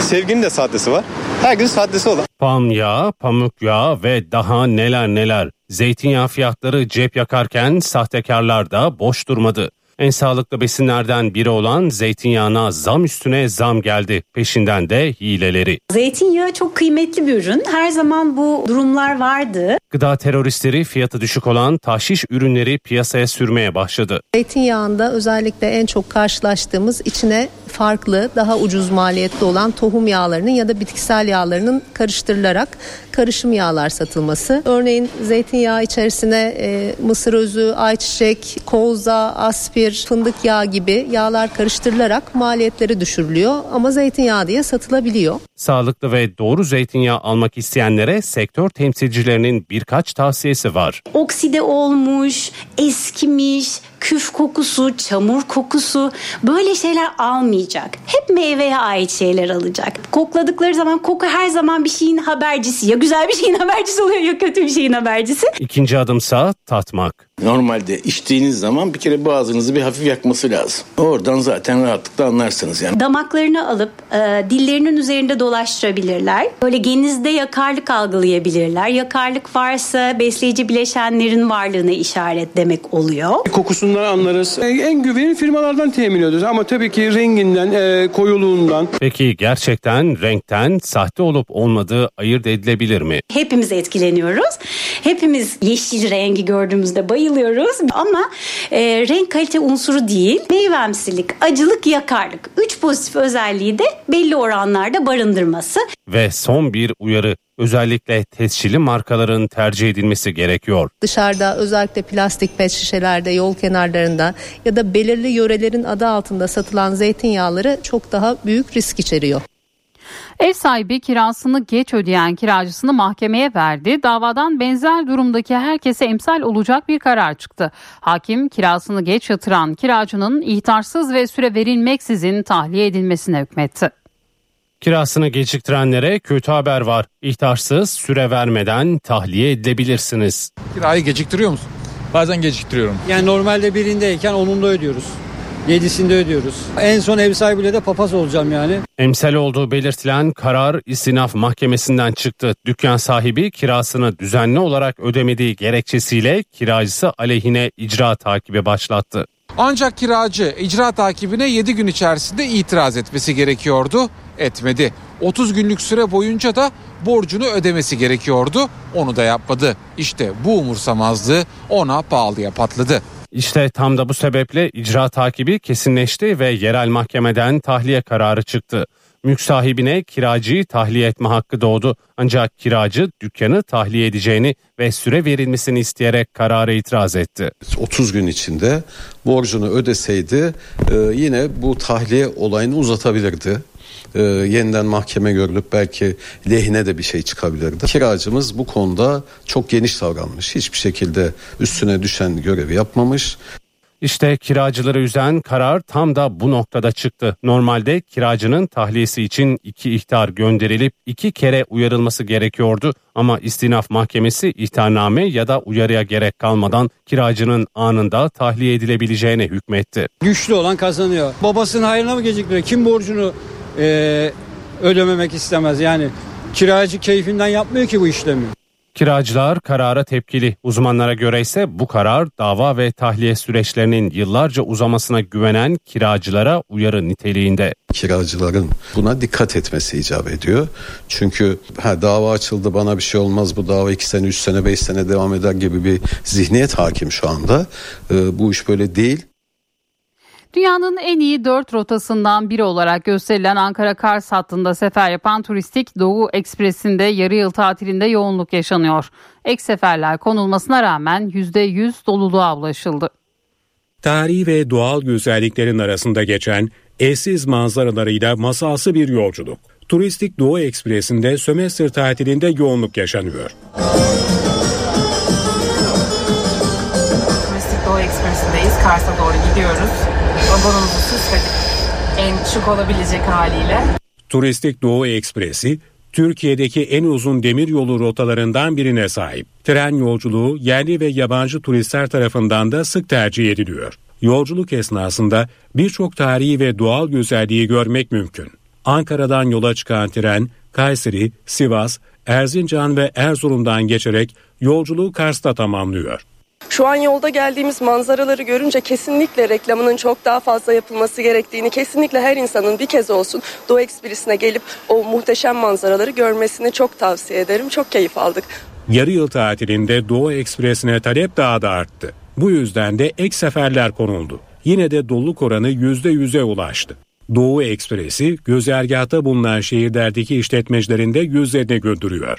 Sevginin de sahtesi var. Herkesin sahtesi olan. Palm yağı, pamuk yağı ve daha neler neler. Zeytinyağı fiyatları cep yakarken sahtekarlar da boş durmadı. En sağlıklı besinlerden biri olan zeytinyağına zam üstüne zam geldi. Peşinden de hileleri. Zeytinyağı çok kıymetli bir ürün. Her zaman bu durumlar vardı. Gıda teröristleri fiyatı düşük olan tahşiş ürünleri piyasaya sürmeye başladı. Zeytinyağında özellikle en çok karşılaştığımız içine farklı, daha ucuz maliyetli olan tohum yağlarının ya da bitkisel yağlarının karıştırılarak karışım yağlar satılması. Örneğin zeytinyağı içerisine e, mısır özü, ayçiçek, kolza, aspir, fındık yağı gibi yağlar karıştırılarak maliyetleri düşürülüyor ama zeytinyağı diye satılabiliyor. Sağlıklı ve doğru zeytinyağı almak isteyenlere sektör temsilcilerinin birkaç tavsiyesi var. Okside olmuş, eskimiş, küf kokusu, çamur kokusu böyle şeyler almayacak. Hep meyveye ait şeyler alacak. Kokladıkları zaman koku her zaman bir şeyin habercisi. Ya güzel bir şeyin habercisi oluyor ya kötü bir şeyin habercisi. İkinci adımsa tatmak. Normalde içtiğiniz zaman bir kere boğazınızı bir hafif yakması lazım. Oradan zaten rahatlıkla anlarsınız yani. Damaklarını alıp e, dillerinin üzerinde dolaştırabilirler. Böyle genizde yakarlık algılayabilirler. Yakarlık varsa besleyici bileşenlerin varlığına işaret demek oluyor. Kokusundan anlarız. En güvenilir firmalardan temin ediyoruz ama tabii ki renginden, e, koyuluğundan. Peki gerçekten renkten sahte olup olmadığı ayırt edilebilir mi? Hepimiz etkileniyoruz. Hepimiz yeşil rengi gördüğümüzde bayılıyoruz. Ama e, renk kalite unsuru değil, meyvemsilik, acılık, yakarlık. Üç pozitif özelliği de belli oranlarda barındırması. Ve son bir uyarı. Özellikle tescilli markaların tercih edilmesi gerekiyor. Dışarıda özellikle plastik pet şişelerde, yol kenarlarında ya da belirli yörelerin adı altında satılan zeytinyağları çok daha büyük risk içeriyor. Ev sahibi kirasını geç ödeyen kiracısını mahkemeye verdi. Davadan benzer durumdaki herkese emsal olacak bir karar çıktı. Hakim kirasını geç yatıran kiracının ihtarsız ve süre verilmeksizin tahliye edilmesine hükmetti. Kirasını geciktirenlere kötü haber var. İhtarsız süre vermeden tahliye edilebilirsiniz. Kirayı geciktiriyor musun? Bazen geciktiriyorum. Yani normalde birindeyken onunda ödüyoruz. Yedisinde ödüyoruz. En son ev sahibiyle de papaz olacağım yani. Emsal olduğu belirtilen karar istinaf mahkemesinden çıktı. Dükkan sahibi kirasını düzenli olarak ödemediği gerekçesiyle kiracısı aleyhine icra takibi başlattı. Ancak kiracı icra takibine 7 gün içerisinde itiraz etmesi gerekiyordu. Etmedi. 30 günlük süre boyunca da borcunu ödemesi gerekiyordu. Onu da yapmadı. İşte bu umursamazlığı ona pahalıya patladı. İşte tam da bu sebeple icra takibi kesinleşti ve yerel mahkemeden tahliye kararı çıktı. Mülk sahibine kiracıyı tahliye etme hakkı doğdu. Ancak kiracı dükkanı tahliye edeceğini ve süre verilmesini isteyerek karara itiraz etti. 30 gün içinde borcunu ödeseydi e, yine bu tahliye olayını uzatabilirdi. E, yeniden mahkeme görülüp belki lehine de bir şey çıkabilirdi. Kiracımız bu konuda çok geniş davranmış. Hiçbir şekilde üstüne düşen görevi yapmamış. İşte kiracıları üzen karar tam da bu noktada çıktı. Normalde kiracının tahliyesi için iki ihtar gönderilip iki kere uyarılması gerekiyordu. Ama istinaf mahkemesi ihtarname ya da uyarıya gerek kalmadan kiracının anında tahliye edilebileceğine hükmetti. Güçlü olan kazanıyor. Babasının hayrına mı geciktiriyor? Kim borcunu e, ödememek istemez? Yani kiracı keyfinden yapmıyor ki bu işlemi. Kiracılar karara tepkili. Uzmanlara göre ise bu karar dava ve tahliye süreçlerinin yıllarca uzamasına güvenen kiracılara uyarı niteliğinde. Kiracıların buna dikkat etmesi icap ediyor. Çünkü ha, dava açıldı bana bir şey olmaz bu dava 2 sene 3 sene 5 sene devam eder gibi bir zihniyet hakim şu anda. Ee, bu iş böyle değil. Dünyanın en iyi dört rotasından biri olarak gösterilen Ankara Kars hattında sefer yapan turistik Doğu Ekspresi'nde yarı yıl tatilinde yoğunluk yaşanıyor. Ek seferler konulmasına rağmen %100 doluluğa ulaşıldı. Tarihi ve doğal güzelliklerin arasında geçen eşsiz manzaralarıyla masalsı bir yolculuk. Turistik Doğu Ekspresi'nde sömestr tatilinde yoğunluk yaşanıyor. Turistik Doğu Ekspresi'ndeyiz. Kars'a doğru gidiyoruz. Vagonumuzu süsledik. En şık olabilecek haliyle. Turistik Doğu Ekspresi Türkiye'deki en uzun demiryolu rotalarından birine sahip. Tren yolculuğu yerli ve yabancı turistler tarafından da sık tercih ediliyor. Yolculuk esnasında birçok tarihi ve doğal güzelliği görmek mümkün. Ankara'dan yola çıkan tren Kayseri, Sivas, Erzincan ve Erzurum'dan geçerek yolculuğu Kars'ta tamamlıyor. Şu an yolda geldiğimiz manzaraları görünce kesinlikle reklamının çok daha fazla yapılması gerektiğini, kesinlikle her insanın bir kez olsun Doğu Ekspresi'ne gelip o muhteşem manzaraları görmesini çok tavsiye ederim. Çok keyif aldık. Yarı yıl tatilinde Doğu Ekspresi'ne talep daha da arttı. Bu yüzden de ek seferler konuldu. Yine de doluluk oranı %100'e ulaştı. Doğu Ekspresi gözergahta bulunan şehirlerdeki işletmecilerin de yüzlerini güldürüyor.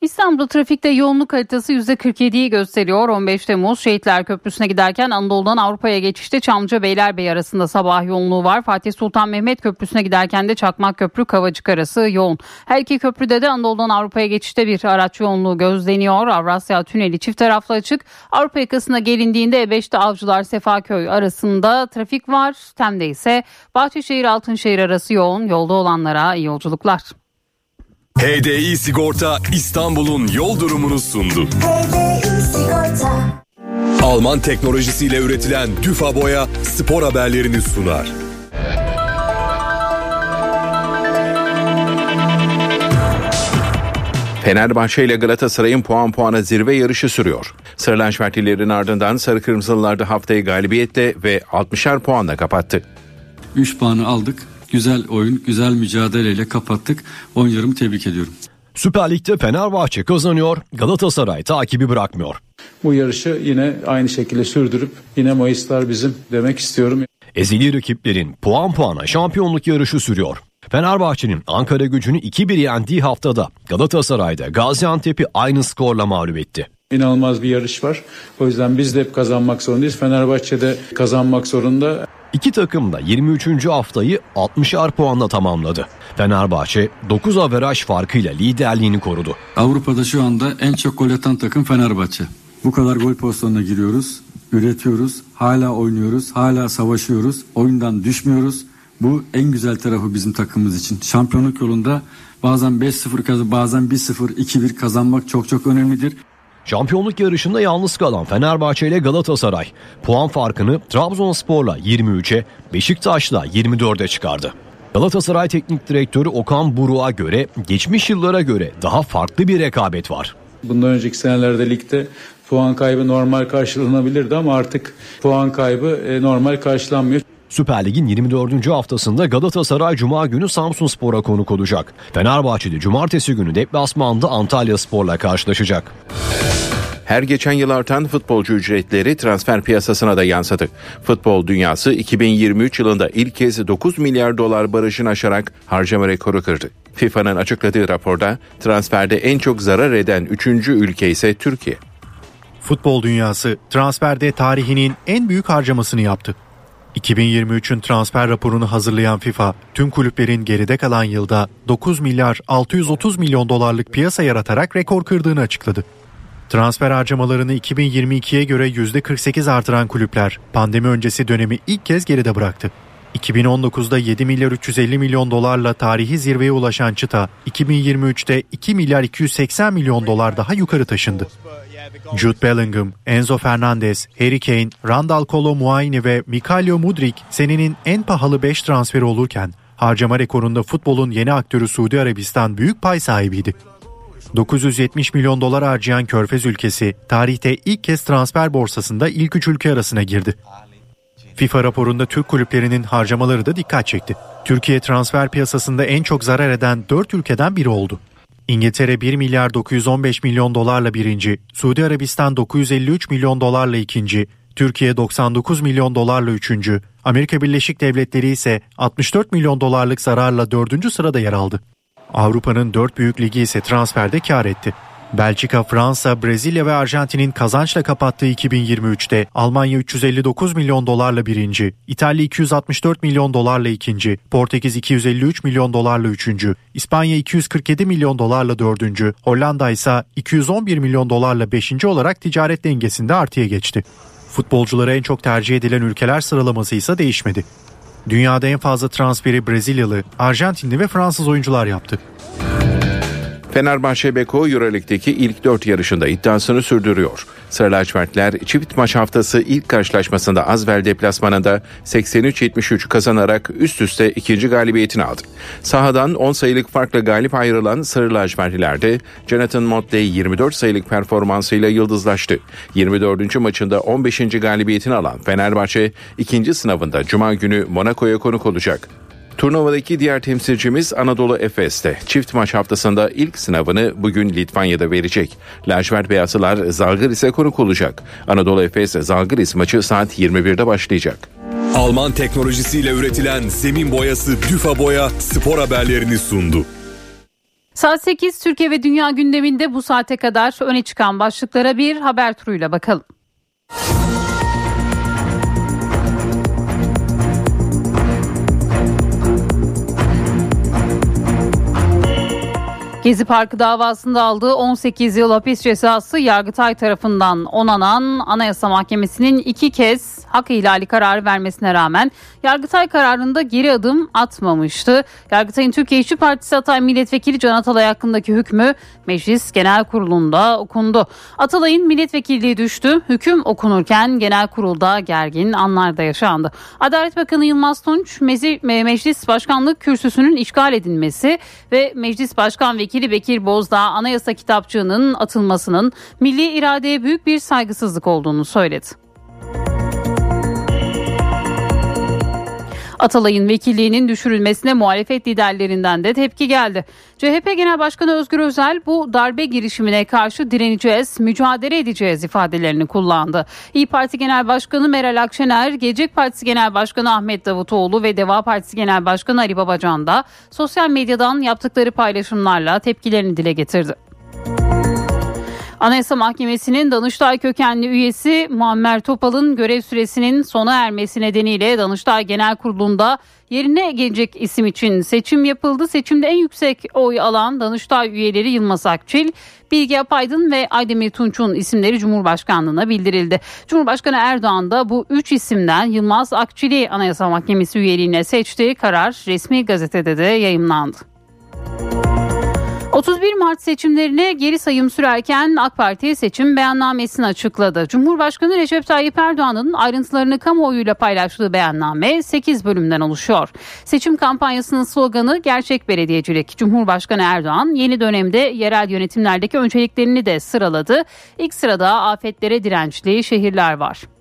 İstanbul'da trafikte yoğunluk haritası %47'yi gösteriyor. 15 Temmuz Şehitler Köprüsü'ne giderken Anadolu'dan Avrupa'ya geçişte Çamlıca Beylerbeyi arasında sabah yoğunluğu var. Fatih Sultan Mehmet Köprüsü'ne giderken de Çakmak Köprü Kavacık arası yoğun. Her iki köprüde de Anadolu'dan Avrupa'ya geçişte bir araç yoğunluğu gözleniyor. Avrasya Tüneli çift taraflı açık. Avrupa yakasına gelindiğinde E5'te Avcılar Sefaköy arasında trafik var. Tem'de ise Bahçeşehir Altınşehir arası yoğun. Yolda olanlara iyi yolculuklar. HDI Sigorta İstanbul'un yol durumunu sundu. Alman teknolojisiyle üretilen Düfa Boya spor haberlerini sunar. Fenerbahçe ile Galatasaray'ın puan puana zirve yarışı sürüyor. Sarı lacivertlilerin ardından Sarı Kırmızılılar da haftayı galibiyetle ve 60'ar puanla kapattı. 3 puanı aldık. Güzel oyun, güzel mücadeleyle kapattık. Oyuncularımı tebrik ediyorum. Süper Lig'de Fenerbahçe kazanıyor, Galatasaray takibi bırakmıyor. Bu yarışı yine aynı şekilde sürdürüp yine Mayıslar bizim demek istiyorum. Ezeli rakiplerin puan puana şampiyonluk yarışı sürüyor. Fenerbahçe'nin Ankara gücünü 2-1 yendiği haftada Galatasaray'da Gaziantep'i aynı skorla mağlup etti. İnanılmaz bir yarış var. O yüzden biz de hep kazanmak zorundayız. Fenerbahçe de kazanmak zorunda. İki takım da 23. haftayı 60'ar puanla tamamladı. Fenerbahçe 9 averaj farkıyla liderliğini korudu. Avrupa'da şu anda en çok gol atan takım Fenerbahçe. Bu kadar gol pozisyonuna giriyoruz. üretiyoruz, hala oynuyoruz, hala savaşıyoruz, oyundan düşmüyoruz. Bu en güzel tarafı bizim takımımız için. Şampiyonluk yolunda bazen 5-0 kazan, bazen 1-0, 2-1 kazanmak çok çok önemlidir. Şampiyonluk yarışında yalnız kalan Fenerbahçe ile Galatasaray puan farkını Trabzonspor'la 23'e, Beşiktaş'la 24'e çıkardı. Galatasaray Teknik Direktörü Okan Buruk'a göre geçmiş yıllara göre daha farklı bir rekabet var. Bundan önceki senelerde ligde puan kaybı normal karşılanabilirdi ama artık puan kaybı e, normal karşılanmıyor. Süper Lig'in 24. haftasında Galatasaray Cuma günü Samsun Spor'a konuk olacak. Fenerbahçe'de Cumartesi günü deplasmanda Antalya Spor'la karşılaşacak. Her geçen yıl artan futbolcu ücretleri transfer piyasasına da yansıdı. Futbol dünyası 2023 yılında ilk kez 9 milyar dolar barajını aşarak harcama rekoru kırdı. FIFA'nın açıkladığı raporda transferde en çok zarar eden 3. ülke ise Türkiye. Futbol dünyası transferde tarihinin en büyük harcamasını yaptı. 2023'ün transfer raporunu hazırlayan FIFA, tüm kulüplerin geride kalan yılda 9 milyar 630 milyon dolarlık piyasa yaratarak rekor kırdığını açıkladı. Transfer harcamalarını 2022'ye göre %48 artıran kulüpler pandemi öncesi dönemi ilk kez geride bıraktı. 2019'da 7 milyar 350 milyon dolarla tarihi zirveye ulaşan çıta 2023'te 2 milyar 280 milyon dolar daha yukarı taşındı. Jude Bellingham, Enzo Fernandez, Harry Kane, Randall Kolo Muayni ve Mikhailo Mudrik senenin en pahalı 5 transferi olurken harcama rekorunda futbolun yeni aktörü Suudi Arabistan büyük pay sahibiydi. 970 milyon dolar harcayan Körfez ülkesi tarihte ilk kez transfer borsasında ilk üç ülke arasına girdi. FIFA raporunda Türk kulüplerinin harcamaları da dikkat çekti. Türkiye transfer piyasasında en çok zarar eden 4 ülkeden biri oldu. İngiltere 1 milyar 915 milyon dolarla birinci, Suudi Arabistan 953 milyon dolarla ikinci, Türkiye 99 milyon dolarla üçüncü, Amerika Birleşik Devletleri ise 64 milyon dolarlık zararla dördüncü sırada yer aldı. Avrupa'nın dört büyük ligi ise transferde kar etti. Belçika, Fransa, Brezilya ve Arjantin'in kazançla kapattığı 2023'te Almanya 359 milyon dolarla birinci, İtalya 264 milyon dolarla ikinci, Portekiz 253 milyon dolarla üçüncü, İspanya 247 milyon dolarla dördüncü, Hollanda ise 211 milyon dolarla beşinci olarak ticaret dengesinde artıya geçti. Futbolcuları en çok tercih edilen ülkeler sıralaması ise değişmedi. Dünyada en fazla transferi Brezilyalı, Arjantinli ve Fransız oyuncular yaptı. Fenerbahçe Beko Euroleague'deki ilk dört yarışında iddiasını sürdürüyor. Sarı lacivertler çift maç haftası ilk karşılaşmasında Azvel deplasmanında 83-73 kazanarak üst üste ikinci galibiyetini aldı. Sahadan 10 sayılık farkla galip ayrılan Sarı lacivertlilerde Jonathan Motley 24 sayılık performansıyla yıldızlaştı. 24. maçında 15. galibiyetini alan Fenerbahçe ikinci sınavında Cuma günü Monaco'ya konuk olacak. Turnuvadaki diğer temsilcimiz Anadolu Efes'te. Çift maç haftasında ilk sınavını bugün Litvanya'da verecek. Lacivert Beyazlılar Zalgiris'e konuk olacak. Anadolu Efes Zalgiris maçı saat 21'de başlayacak. Alman teknolojisiyle üretilen zemin boyası Düfa Boya spor haberlerini sundu. Saat 8 Türkiye ve Dünya gündeminde bu saate kadar öne çıkan başlıklara bir haber turuyla bakalım. Gezi Parkı davasında aldığı 18 yıl hapis cezası Yargıtay tarafından onanan Anayasa Mahkemesi'nin iki kez hak ihlali kararı vermesine rağmen Yargıtay kararında geri adım atmamıştı. Yargıtay'ın Türkiye İşçi Partisi Atay Milletvekili Can Atalay hakkındaki hükmü Meclis Genel Kurulu'nda okundu. Atalay'ın milletvekilliği düştü. Hüküm okunurken genel kurulda gergin anlar da yaşandı. Adalet Bakanı Yılmaz Tunç Meclis Başkanlık kürsüsünün işgal edilmesi ve Meclis Başkan Vekili Bekir Bozdağ anayasa kitapçığının atılmasının milli iradeye büyük bir saygısızlık olduğunu söyledi. Atalay'ın vekilliğinin düşürülmesine muhalefet liderlerinden de tepki geldi. CHP Genel Başkanı Özgür Özel bu darbe girişimine karşı direneceğiz, mücadele edeceğiz ifadelerini kullandı. İyi Parti Genel Başkanı Meral Akşener, Gelecek Partisi Genel Başkanı Ahmet Davutoğlu ve Deva Partisi Genel Başkanı Ali Babacan da sosyal medyadan yaptıkları paylaşımlarla tepkilerini dile getirdi. Anayasa Mahkemesi'nin Danıştay kökenli üyesi Muammer Topal'ın görev süresinin sona ermesi nedeniyle Danıştay Genel Kurulu'nda yerine gelecek isim için seçim yapıldı. Seçimde en yüksek oy alan Danıştay üyeleri Yılmaz Akçil, Bilge Apaydın ve Aydemir Tunç'un isimleri Cumhurbaşkanlığına bildirildi. Cumhurbaşkanı Erdoğan da bu üç isimden Yılmaz Akçil'i Anayasa Mahkemesi üyeliğine seçtiği karar resmi gazetede de yayımlandı. 31 Mart seçimlerine geri sayım sürerken AK Parti seçim beyannamesini açıkladı. Cumhurbaşkanı Recep Tayyip Erdoğan'ın ayrıntılarını kamuoyuyla paylaştığı beyanname 8 bölümden oluşuyor. Seçim kampanyasının sloganı gerçek belediyecilik. Cumhurbaşkanı Erdoğan yeni dönemde yerel yönetimlerdeki önceliklerini de sıraladı. İlk sırada afetlere dirençli şehirler var.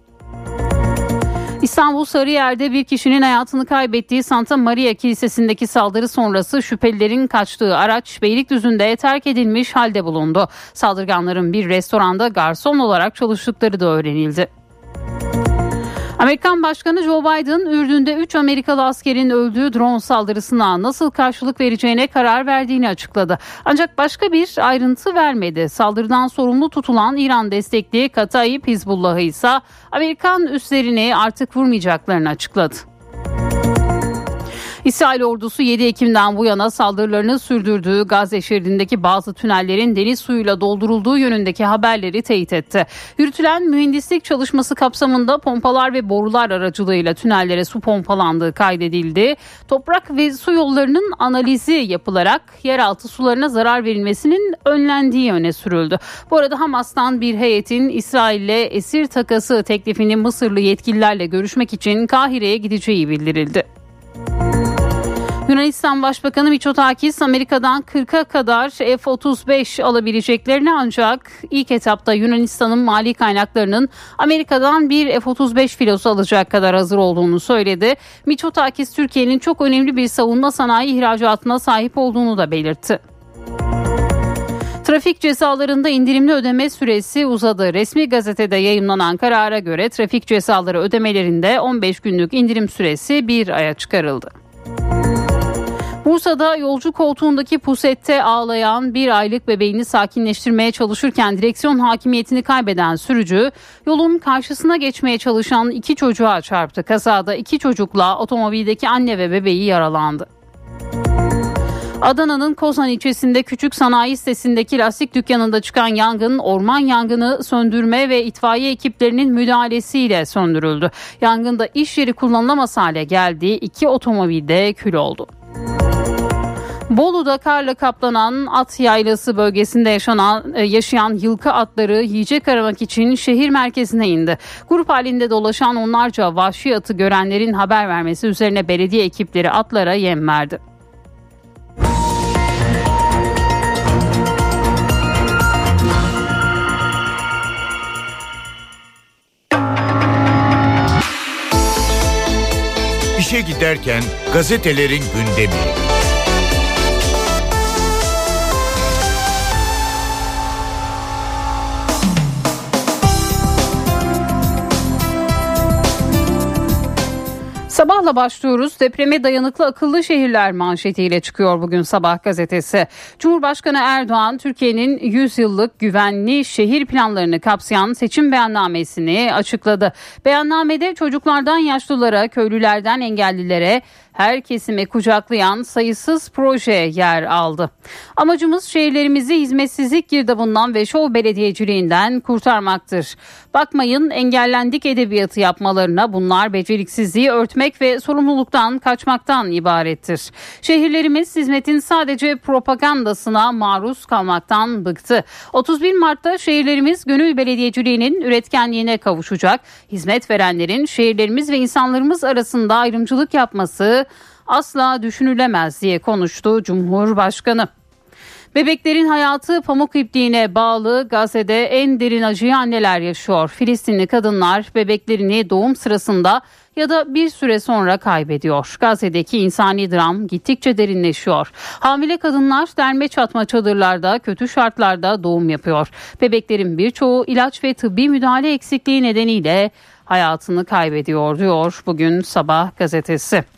İstanbul Sarıyer'de bir kişinin hayatını kaybettiği Santa Maria Kilisesi'ndeki saldırı sonrası şüphelilerin kaçtığı araç Beylikdüzü'nde terk edilmiş halde bulundu. Saldırganların bir restoranda garson olarak çalıştıkları da öğrenildi. Amerikan Başkanı Joe Biden, Ürdün'de 3 Amerikalı askerin öldüğü drone saldırısına nasıl karşılık vereceğine karar verdiğini açıkladı. Ancak başka bir ayrıntı vermedi. Saldırıdan sorumlu tutulan İran destekli Katayip Hizbullah'ı ise Amerikan üslerini artık vurmayacaklarını açıkladı. İsrail ordusu 7 Ekim'den bu yana saldırılarını sürdürdüğü Gazze şeridindeki bazı tünellerin deniz suyuyla doldurulduğu yönündeki haberleri teyit etti. Yürütülen mühendislik çalışması kapsamında pompalar ve borular aracılığıyla tünellere su pompalandığı kaydedildi. Toprak ve su yollarının analizi yapılarak yeraltı sularına zarar verilmesinin önlendiği öne sürüldü. Bu arada Hamas'tan bir heyetin İsrail'le esir takası teklifini Mısırlı yetkililerle görüşmek için Kahire'ye gideceği bildirildi. Yunanistan Başbakanı Mitsotakis Amerika'dan 40'a kadar F-35 alabileceklerini ancak ilk etapta Yunanistan'ın mali kaynaklarının Amerika'dan bir F-35 filosu alacak kadar hazır olduğunu söyledi. Mitsotakis Türkiye'nin çok önemli bir savunma sanayi ihracatına sahip olduğunu da belirtti. Trafik cezalarında indirimli ödeme süresi uzadı. Resmi gazetede yayınlanan karara göre trafik cezaları ödemelerinde 15 günlük indirim süresi bir aya çıkarıldı. Bursa'da yolcu koltuğundaki pusette ağlayan bir aylık bebeğini sakinleştirmeye çalışırken direksiyon hakimiyetini kaybeden sürücü yolun karşısına geçmeye çalışan iki çocuğa çarptı. Kazada iki çocukla otomobildeki anne ve bebeği yaralandı. Adana'nın Kozan ilçesinde küçük sanayi sitesindeki lastik dükkanında çıkan yangın orman yangını söndürme ve itfaiye ekiplerinin müdahalesiyle söndürüldü. Yangında iş yeri kullanılamaz hale geldiği iki otomobilde kül oldu. Bolu'da karla kaplanan at yaylası bölgesinde yaşanan, e, yaşayan yılkı atları yiyecek aramak için şehir merkezine indi. Grup halinde dolaşan onlarca vahşi atı görenlerin haber vermesi üzerine belediye ekipleri atlara yem verdi. İşe giderken gazetelerin gündemi. Sabahla başlıyoruz. Depreme dayanıklı akıllı şehirler manşetiyle çıkıyor bugün Sabah gazetesi. Cumhurbaşkanı Erdoğan Türkiye'nin 100 yıllık güvenli şehir planlarını kapsayan seçim beyannamesini açıkladı. Beyannamede çocuklardan yaşlılara, köylülerden engellilere, her kesime kucaklayan sayısız proje yer aldı. Amacımız şehirlerimizi hizmetsizlik girdabından ve şov belediyeciliğinden kurtarmaktır. Bakmayın engellendik edebiyatı yapmalarına bunlar beceriksizliği örtmek ve sorumluluktan kaçmaktan ibarettir. Şehirlerimiz hizmetin sadece propagandasına maruz kalmaktan bıktı. 31 Mart'ta şehirlerimiz gönül belediyeciliğinin üretkenliğine kavuşacak. Hizmet verenlerin şehirlerimiz ve insanlarımız arasında ayrımcılık yapması asla düşünülemez diye konuştu Cumhurbaşkanı. Bebeklerin hayatı pamuk ipliğine bağlı Gazze'de en derin acıyı anneler yaşıyor. Filistinli kadınlar bebeklerini doğum sırasında ya da bir süre sonra kaybediyor. Gazze'deki insani dram gittikçe derinleşiyor. Hamile kadınlar derme çatma çadırlarda kötü şartlarda doğum yapıyor. Bebeklerin birçoğu ilaç ve tıbbi müdahale eksikliği nedeniyle hayatını kaybediyor diyor bugün sabah gazetesi.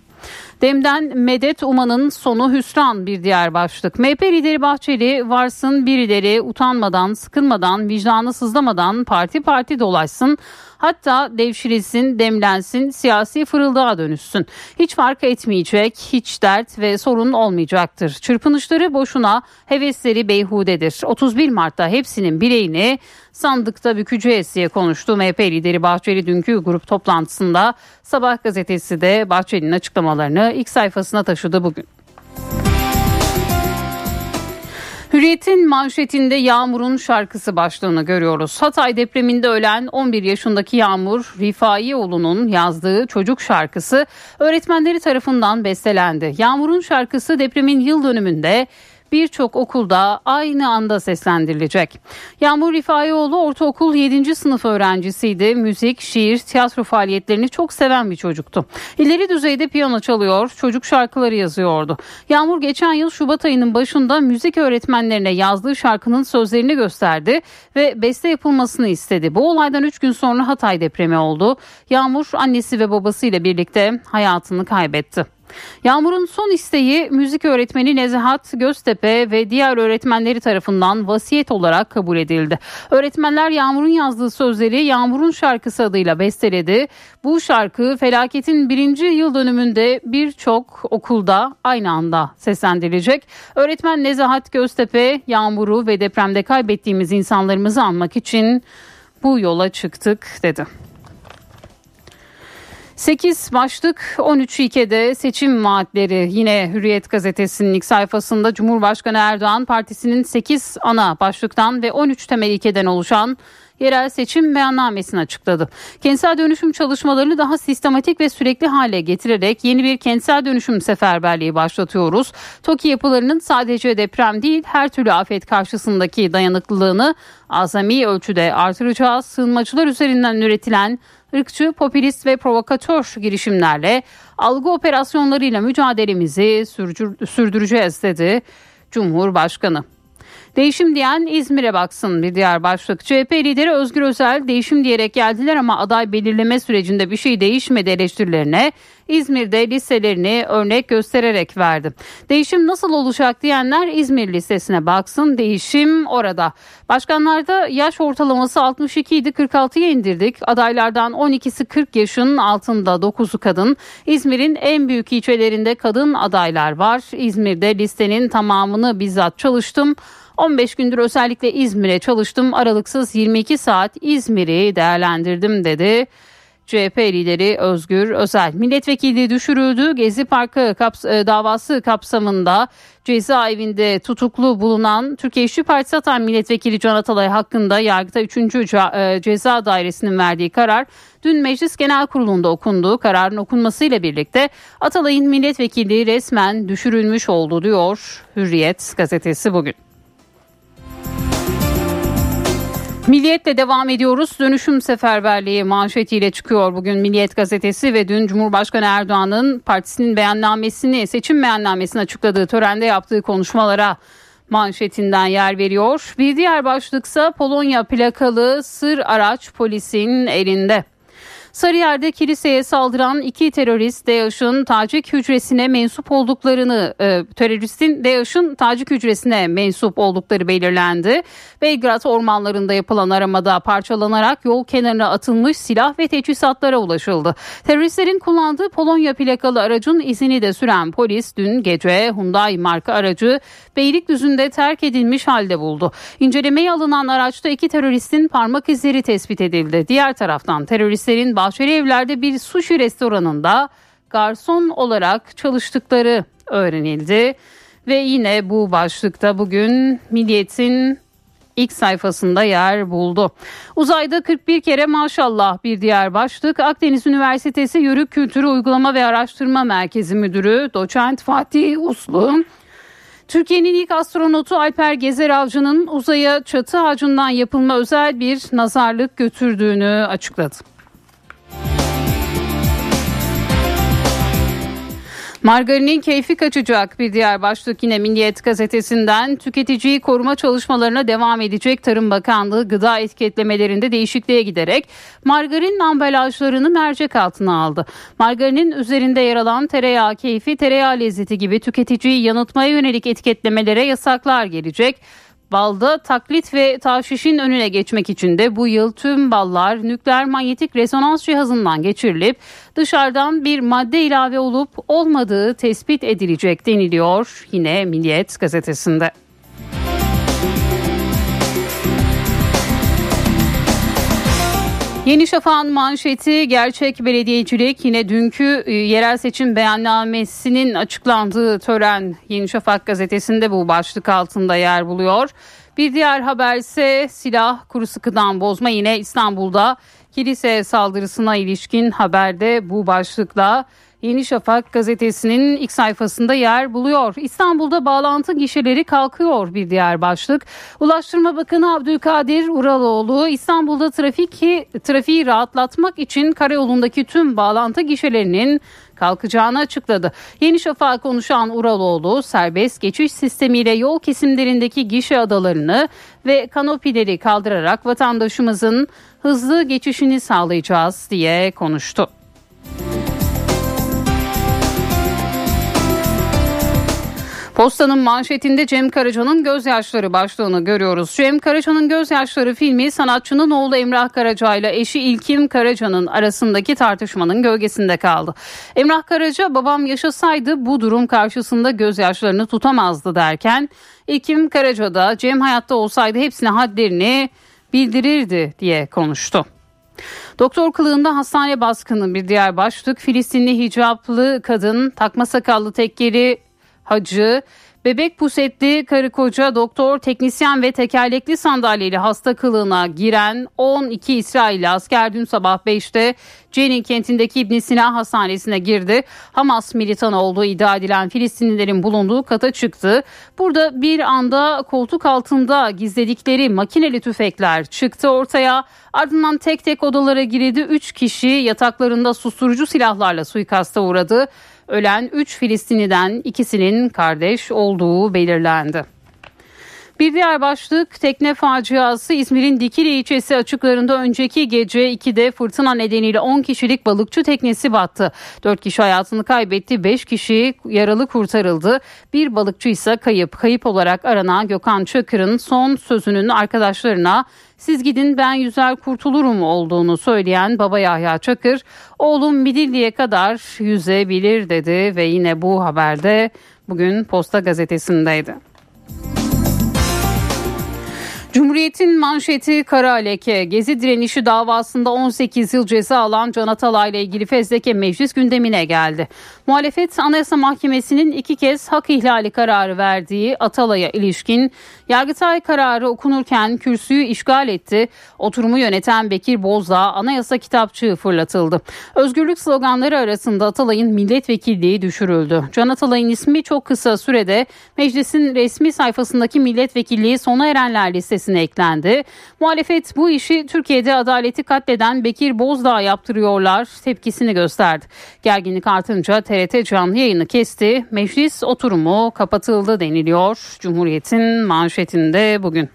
Dem'den Medet Uman'ın sonu hüsran bir diğer başlık. MHP lideri Bahçeli varsın birileri utanmadan, sıkılmadan, vicdanı sızlamadan parti parti dolaşsın. Hatta devşirilsin, demlensin, siyasi fırıldağa dönüşsün. Hiç fark etmeyecek, hiç dert ve sorun olmayacaktır. Çırpınışları boşuna, hevesleri beyhudedir. 31 Mart'ta hepsinin bileğini sandıkta bükeceğiz diye konuştu. MHP lideri Bahçeli dünkü grup toplantısında Sabah gazetesi de Bahçeli'nin açıklamalarını ilk sayfasına taşıdı bugün. Hürriyet'in manşetinde Yağmur'un şarkısı başlığını görüyoruz. Hatay depreminde ölen 11 yaşındaki Yağmur Rifaioğlu'nun yazdığı çocuk şarkısı öğretmenleri tarafından bestelendi. Yağmur'un şarkısı depremin yıl dönümünde birçok okulda aynı anda seslendirilecek. Yağmur Rifaioğlu ortaokul 7. sınıf öğrencisiydi. Müzik, şiir, tiyatro faaliyetlerini çok seven bir çocuktu. İleri düzeyde piyano çalıyor, çocuk şarkıları yazıyordu. Yağmur geçen yıl Şubat ayının başında müzik öğretmenlerine yazdığı şarkının sözlerini gösterdi ve beste yapılmasını istedi. Bu olaydan 3 gün sonra Hatay depremi oldu. Yağmur annesi ve babasıyla birlikte hayatını kaybetti. Yağmur'un son isteği müzik öğretmeni Nezahat Göztepe ve diğer öğretmenleri tarafından vasiyet olarak kabul edildi. Öğretmenler Yağmur'un yazdığı sözleri Yağmur'un şarkısı adıyla besteledi. Bu şarkı felaketin birinci yıl dönümünde birçok okulda aynı anda seslendirilecek. Öğretmen Nezahat Göztepe Yağmur'u ve depremde kaybettiğimiz insanlarımızı anmak için bu yola çıktık dedi. 8 başlık 13 ilkede seçim vaatleri. Yine Hürriyet gazetesinin ilk sayfasında Cumhurbaşkanı Erdoğan partisinin 8 ana başlıktan ve 13 temel ilkeden oluşan yerel seçim beyannamesini açıkladı. Kentsel dönüşüm çalışmalarını daha sistematik ve sürekli hale getirerek yeni bir kentsel dönüşüm seferberliği başlatıyoruz. TOKİ yapılarının sadece deprem değil her türlü afet karşısındaki dayanıklılığını azami ölçüde artıracağız. Sığınmacılar üzerinden üretilen ırkçı, popülist ve provokatör girişimlerle algı operasyonlarıyla mücadelemizi sürdüreceğiz dedi Cumhurbaşkanı. Değişim diyen İzmir'e baksın bir diğer başlık. CHP lideri Özgür Özel değişim diyerek geldiler ama aday belirleme sürecinde bir şey değişmedi eleştirilerine İzmir'de listelerini örnek göstererek verdi. Değişim nasıl olacak diyenler İzmir listesine baksın. Değişim orada. Başkanlarda yaş ortalaması 62 idi 46'ya indirdik. Adaylardan 12'si 40 yaşın altında 9'u kadın. İzmir'in en büyük ilçelerinde kadın adaylar var. İzmir'de listenin tamamını bizzat çalıştım. 15 gündür özellikle İzmir'e çalıştım. Aralıksız 22 saat İzmir'i değerlendirdim dedi. CHP lideri Özgür Özel. Milletvekili düşürüldü. Gezi Parkı kaps e, davası kapsamında cezaevinde tutuklu bulunan Türkiye İşçi Partisi Hatay Milletvekili Can Atalay hakkında yargıta 3. E, ceza Dairesi'nin verdiği karar dün Meclis Genel Kurulu'nda okundu. Kararın okunmasıyla birlikte Atalay'ın milletvekili resmen düşürülmüş oldu diyor Hürriyet gazetesi bugün. Milliyetle devam ediyoruz. Dönüşüm seferberliği manşetiyle çıkıyor bugün Milliyet gazetesi ve dün Cumhurbaşkanı Erdoğan'ın partisinin beyannamesini, seçim beyannamesini açıkladığı törende yaptığı konuşmalara manşetinden yer veriyor. Bir diğer başlıksa Polonya plakalı sır araç polisin elinde. Sarıyer'de kiliseye saldıran iki terörist DAEŞ'ın Tacik hücresine mensup olduklarını, e, teröristin DAEŞ'ın Tacik hücresine mensup oldukları belirlendi. Belgrad ormanlarında yapılan aramada parçalanarak yol kenarına atılmış silah ve teçhizatlara ulaşıldı. Teröristlerin kullandığı Polonya plakalı aracın izini de süren polis dün gece Hyundai marka aracı Beylikdüzü'nde terk edilmiş halde buldu. İncelemeye alınan araçta iki teröristin parmak izleri tespit edildi. Diğer taraftan teröristlerin Bahçeli Evler'de bir sushi restoranında garson olarak çalıştıkları öğrenildi. Ve yine bu başlıkta bugün Milliyet'in ilk sayfasında yer buldu. Uzayda 41 kere maşallah bir diğer başlık. Akdeniz Üniversitesi Yörük Kültürü Uygulama ve Araştırma Merkezi Müdürü Doçent Fatih Uslu Türkiye'nin ilk astronotu Alper Gezer Avcı'nın uzaya çatı ağacından yapılma özel bir nazarlık götürdüğünü açıkladı. Margarinin keyfi kaçacak bir diğer başlık yine Milliyet gazetesinden tüketiciyi koruma çalışmalarına devam edecek Tarım Bakanlığı gıda etiketlemelerinde değişikliğe giderek margarin ambalajlarını mercek altına aldı. Margarinin üzerinde yer alan tereyağı keyfi, tereyağı lezzeti gibi tüketiciyi yanıltmaya yönelik etiketlemelere yasaklar gelecek. Balda taklit ve taşişin önüne geçmek için de bu yıl tüm ballar nükleer manyetik rezonans cihazından geçirilip dışarıdan bir madde ilave olup olmadığı tespit edilecek deniliyor yine Milliyet gazetesinde. Yeni Şafak'ın manşeti gerçek belediyecilik yine dünkü e, yerel seçim beyannamesinin açıklandığı tören Yeni Şafak gazetesinde bu başlık altında yer buluyor. Bir diğer haber ise silah kuru sıkıdan bozma yine İstanbul'da kilise saldırısına ilişkin haberde bu başlıkla Yeni Şafak gazetesinin ilk sayfasında yer buluyor. İstanbul'da bağlantı gişeleri kalkıyor bir diğer başlık. Ulaştırma Bakanı Abdülkadir Uraloğlu İstanbul'da trafik trafiği rahatlatmak için karayolundaki tüm bağlantı gişelerinin kalkacağını açıkladı. Yeni Şafak konuşan Uraloğlu serbest geçiş sistemiyle yol kesimlerindeki gişe adalarını ve kanopileri kaldırarak vatandaşımızın hızlı geçişini sağlayacağız diye konuştu. Postanın manşetinde Cem Karaca'nın gözyaşları başlığını görüyoruz. Cem Karaca'nın gözyaşları filmi sanatçının oğlu Emrah Karaca ile eşi İlkim Karaca'nın arasındaki tartışmanın gölgesinde kaldı. Emrah Karaca babam yaşasaydı bu durum karşısında gözyaşlarını tutamazdı derken İlkim Karaca da Cem hayatta olsaydı hepsine hadlerini bildirirdi diye konuştu. Doktor kılığında hastane baskını bir diğer başlık. Filistinli hicaplı kadın takma sakallı tekkeri hacı, bebek pusetli karı koca doktor, teknisyen ve tekerlekli sandalyeli hasta kılığına giren 12 İsrail asker dün sabah 5'te Cenin kentindeki İbn Sina Hastanesi'ne girdi. Hamas militanı olduğu iddia edilen Filistinlilerin bulunduğu kata çıktı. Burada bir anda koltuk altında gizledikleri makineli tüfekler çıktı ortaya. Ardından tek tek odalara girildi. 3 kişi yataklarında susturucu silahlarla suikasta uğradı. Ölen 3 Filistinliden ikisinin kardeş olduğu belirlendi. Bir diğer başlık tekne faciası İzmir'in Dikili ilçesi açıklarında önceki gece 2'de fırtına nedeniyle 10 kişilik balıkçı teknesi battı. 4 kişi hayatını kaybetti 5 kişi yaralı kurtarıldı. Bir balıkçı ise kayıp. Kayıp olarak aranan Gökhan Çakır'ın son sözünün arkadaşlarına siz gidin ben yüzer kurtulurum olduğunu söyleyen baba Yahya Çakır oğlum Midilli'ye kadar yüzebilir dedi ve yine bu haberde bugün Posta gazetesindeydi. Cumhuriyet'in manşeti kara leke. Gezi direnişi davasında 18 yıl ceza alan Can Atalay ile ilgili fezleke meclis gündemine geldi. Muhalefet Anayasa Mahkemesi'nin iki kez hak ihlali kararı verdiği Atalay'a ilişkin Yargıtay kararı okunurken kürsüyü işgal etti. Oturumu yöneten Bekir Bozdağ anayasa kitapçığı fırlatıldı. Özgürlük sloganları arasında Atalay'ın milletvekilliği düşürüldü. Can Atalay'ın ismi çok kısa sürede meclisin resmi sayfasındaki milletvekilliği sona erenler listesine eklendi. Muhalefet bu işi Türkiye'de adaleti katleden Bekir Bozdağ yaptırıyorlar tepkisini gösterdi. Gerginlik artınca TRT canlı yayını kesti. Meclis oturumu kapatıldı deniliyor. Cumhuriyet'in manşetinde bugün.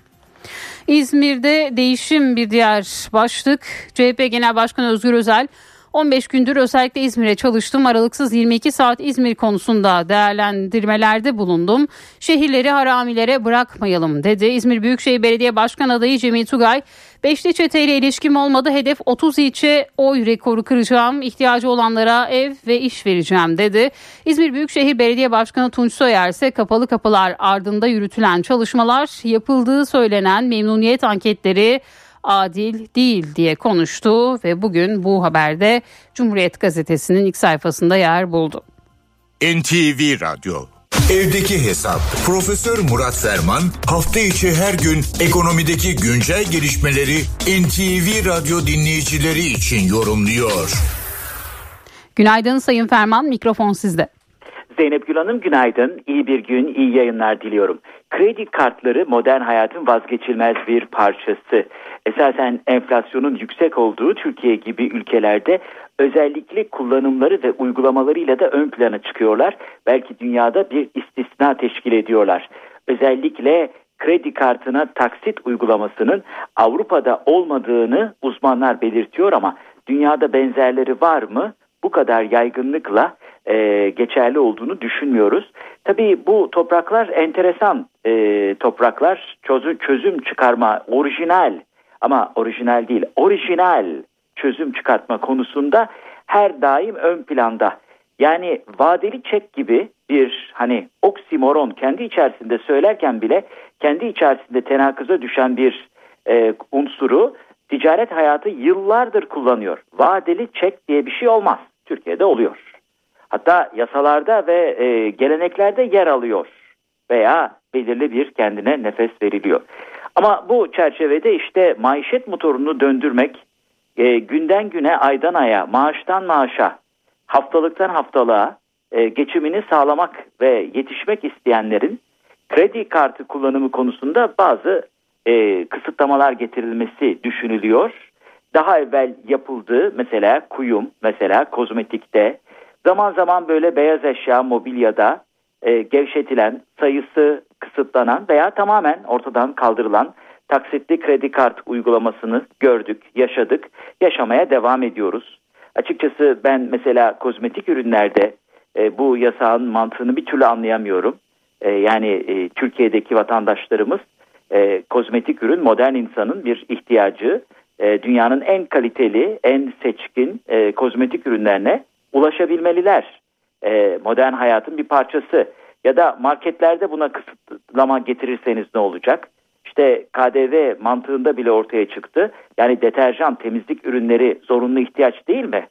İzmir'de değişim bir diğer başlık. CHP Genel Başkanı Özgür Özel 15 gündür özellikle İzmir'e çalıştım. Aralıksız 22 saat İzmir konusunda değerlendirmelerde bulundum. Şehirleri haramilere bırakmayalım dedi. İzmir Büyükşehir Belediye Başkan adayı Cemil Tugay, Beşli çeteyle ilişkim olmadı. Hedef 30 ilçe oy rekoru kıracağım. İhtiyacı olanlara ev ve iş vereceğim dedi. İzmir Büyükşehir Belediye Başkanı Tunç Soyer ise kapalı kapılar ardında yürütülen çalışmalar yapıldığı söylenen memnuniyet anketleri adil değil diye konuştu ve bugün bu haberde Cumhuriyet Gazetesi'nin ilk sayfasında yer buldu. NTV Radyo Evdeki Hesap Profesör Murat Ferman hafta içi her gün ekonomideki güncel gelişmeleri NTV Radyo dinleyicileri için yorumluyor. Günaydın Sayın Ferman mikrofon sizde. Zeynep Gül Hanım günaydın. İyi bir gün, iyi yayınlar diliyorum. Kredi kartları modern hayatın vazgeçilmez bir parçası. Esasen enflasyonun yüksek olduğu Türkiye gibi ülkelerde özellikle kullanımları ve uygulamalarıyla da ön plana çıkıyorlar. Belki dünyada bir istisna teşkil ediyorlar. Özellikle kredi kartına taksit uygulamasının Avrupa'da olmadığını uzmanlar belirtiyor ama dünyada benzerleri var mı? Bu kadar yaygınlıkla e, geçerli olduğunu düşünmüyoruz. Tabii bu topraklar enteresan e, topraklar çözüm, çözüm çıkarma orijinal ama orijinal değil orijinal çözüm çıkartma konusunda her daim ön planda. Yani vadeli çek gibi bir hani oksimoron kendi içerisinde söylerken bile kendi içerisinde tenakıza düşen bir e, unsuru ticaret hayatı yıllardır kullanıyor. Vadeli çek diye bir şey olmaz. Türkiye'de oluyor. Hatta yasalarda ve e, geleneklerde yer alıyor veya belirli bir kendine nefes veriliyor. Ama bu çerçevede işte maişet motorunu döndürmek, e, günden güne, aydan aya, maaştan maaşa, haftalıktan haftalığa e, geçimini sağlamak ve yetişmek isteyenlerin kredi kartı kullanımı konusunda bazı e, kısıtlamalar getirilmesi düşünülüyor. Daha evvel yapıldığı mesela kuyum, mesela kozmetikte, zaman zaman böyle beyaz eşya, mobilyada e, gevşetilen, sayısı kısıtlanan veya tamamen ortadan kaldırılan taksitli kredi kart uygulamasını gördük, yaşadık, yaşamaya devam ediyoruz. Açıkçası ben mesela kozmetik ürünlerde e, bu yasağın mantığını bir türlü anlayamıyorum. E, yani e, Türkiye'deki vatandaşlarımız e, kozmetik ürün modern insanın bir ihtiyacı. E, dünyanın en kaliteli, en seçkin e, kozmetik ürünlerine ulaşabilmeliler. E, modern hayatın bir parçası. Ya da marketlerde buna kısıtlama getirirseniz ne olacak? İşte KDV mantığında bile ortaya çıktı. Yani deterjan, temizlik ürünleri zorunlu ihtiyaç değil mi?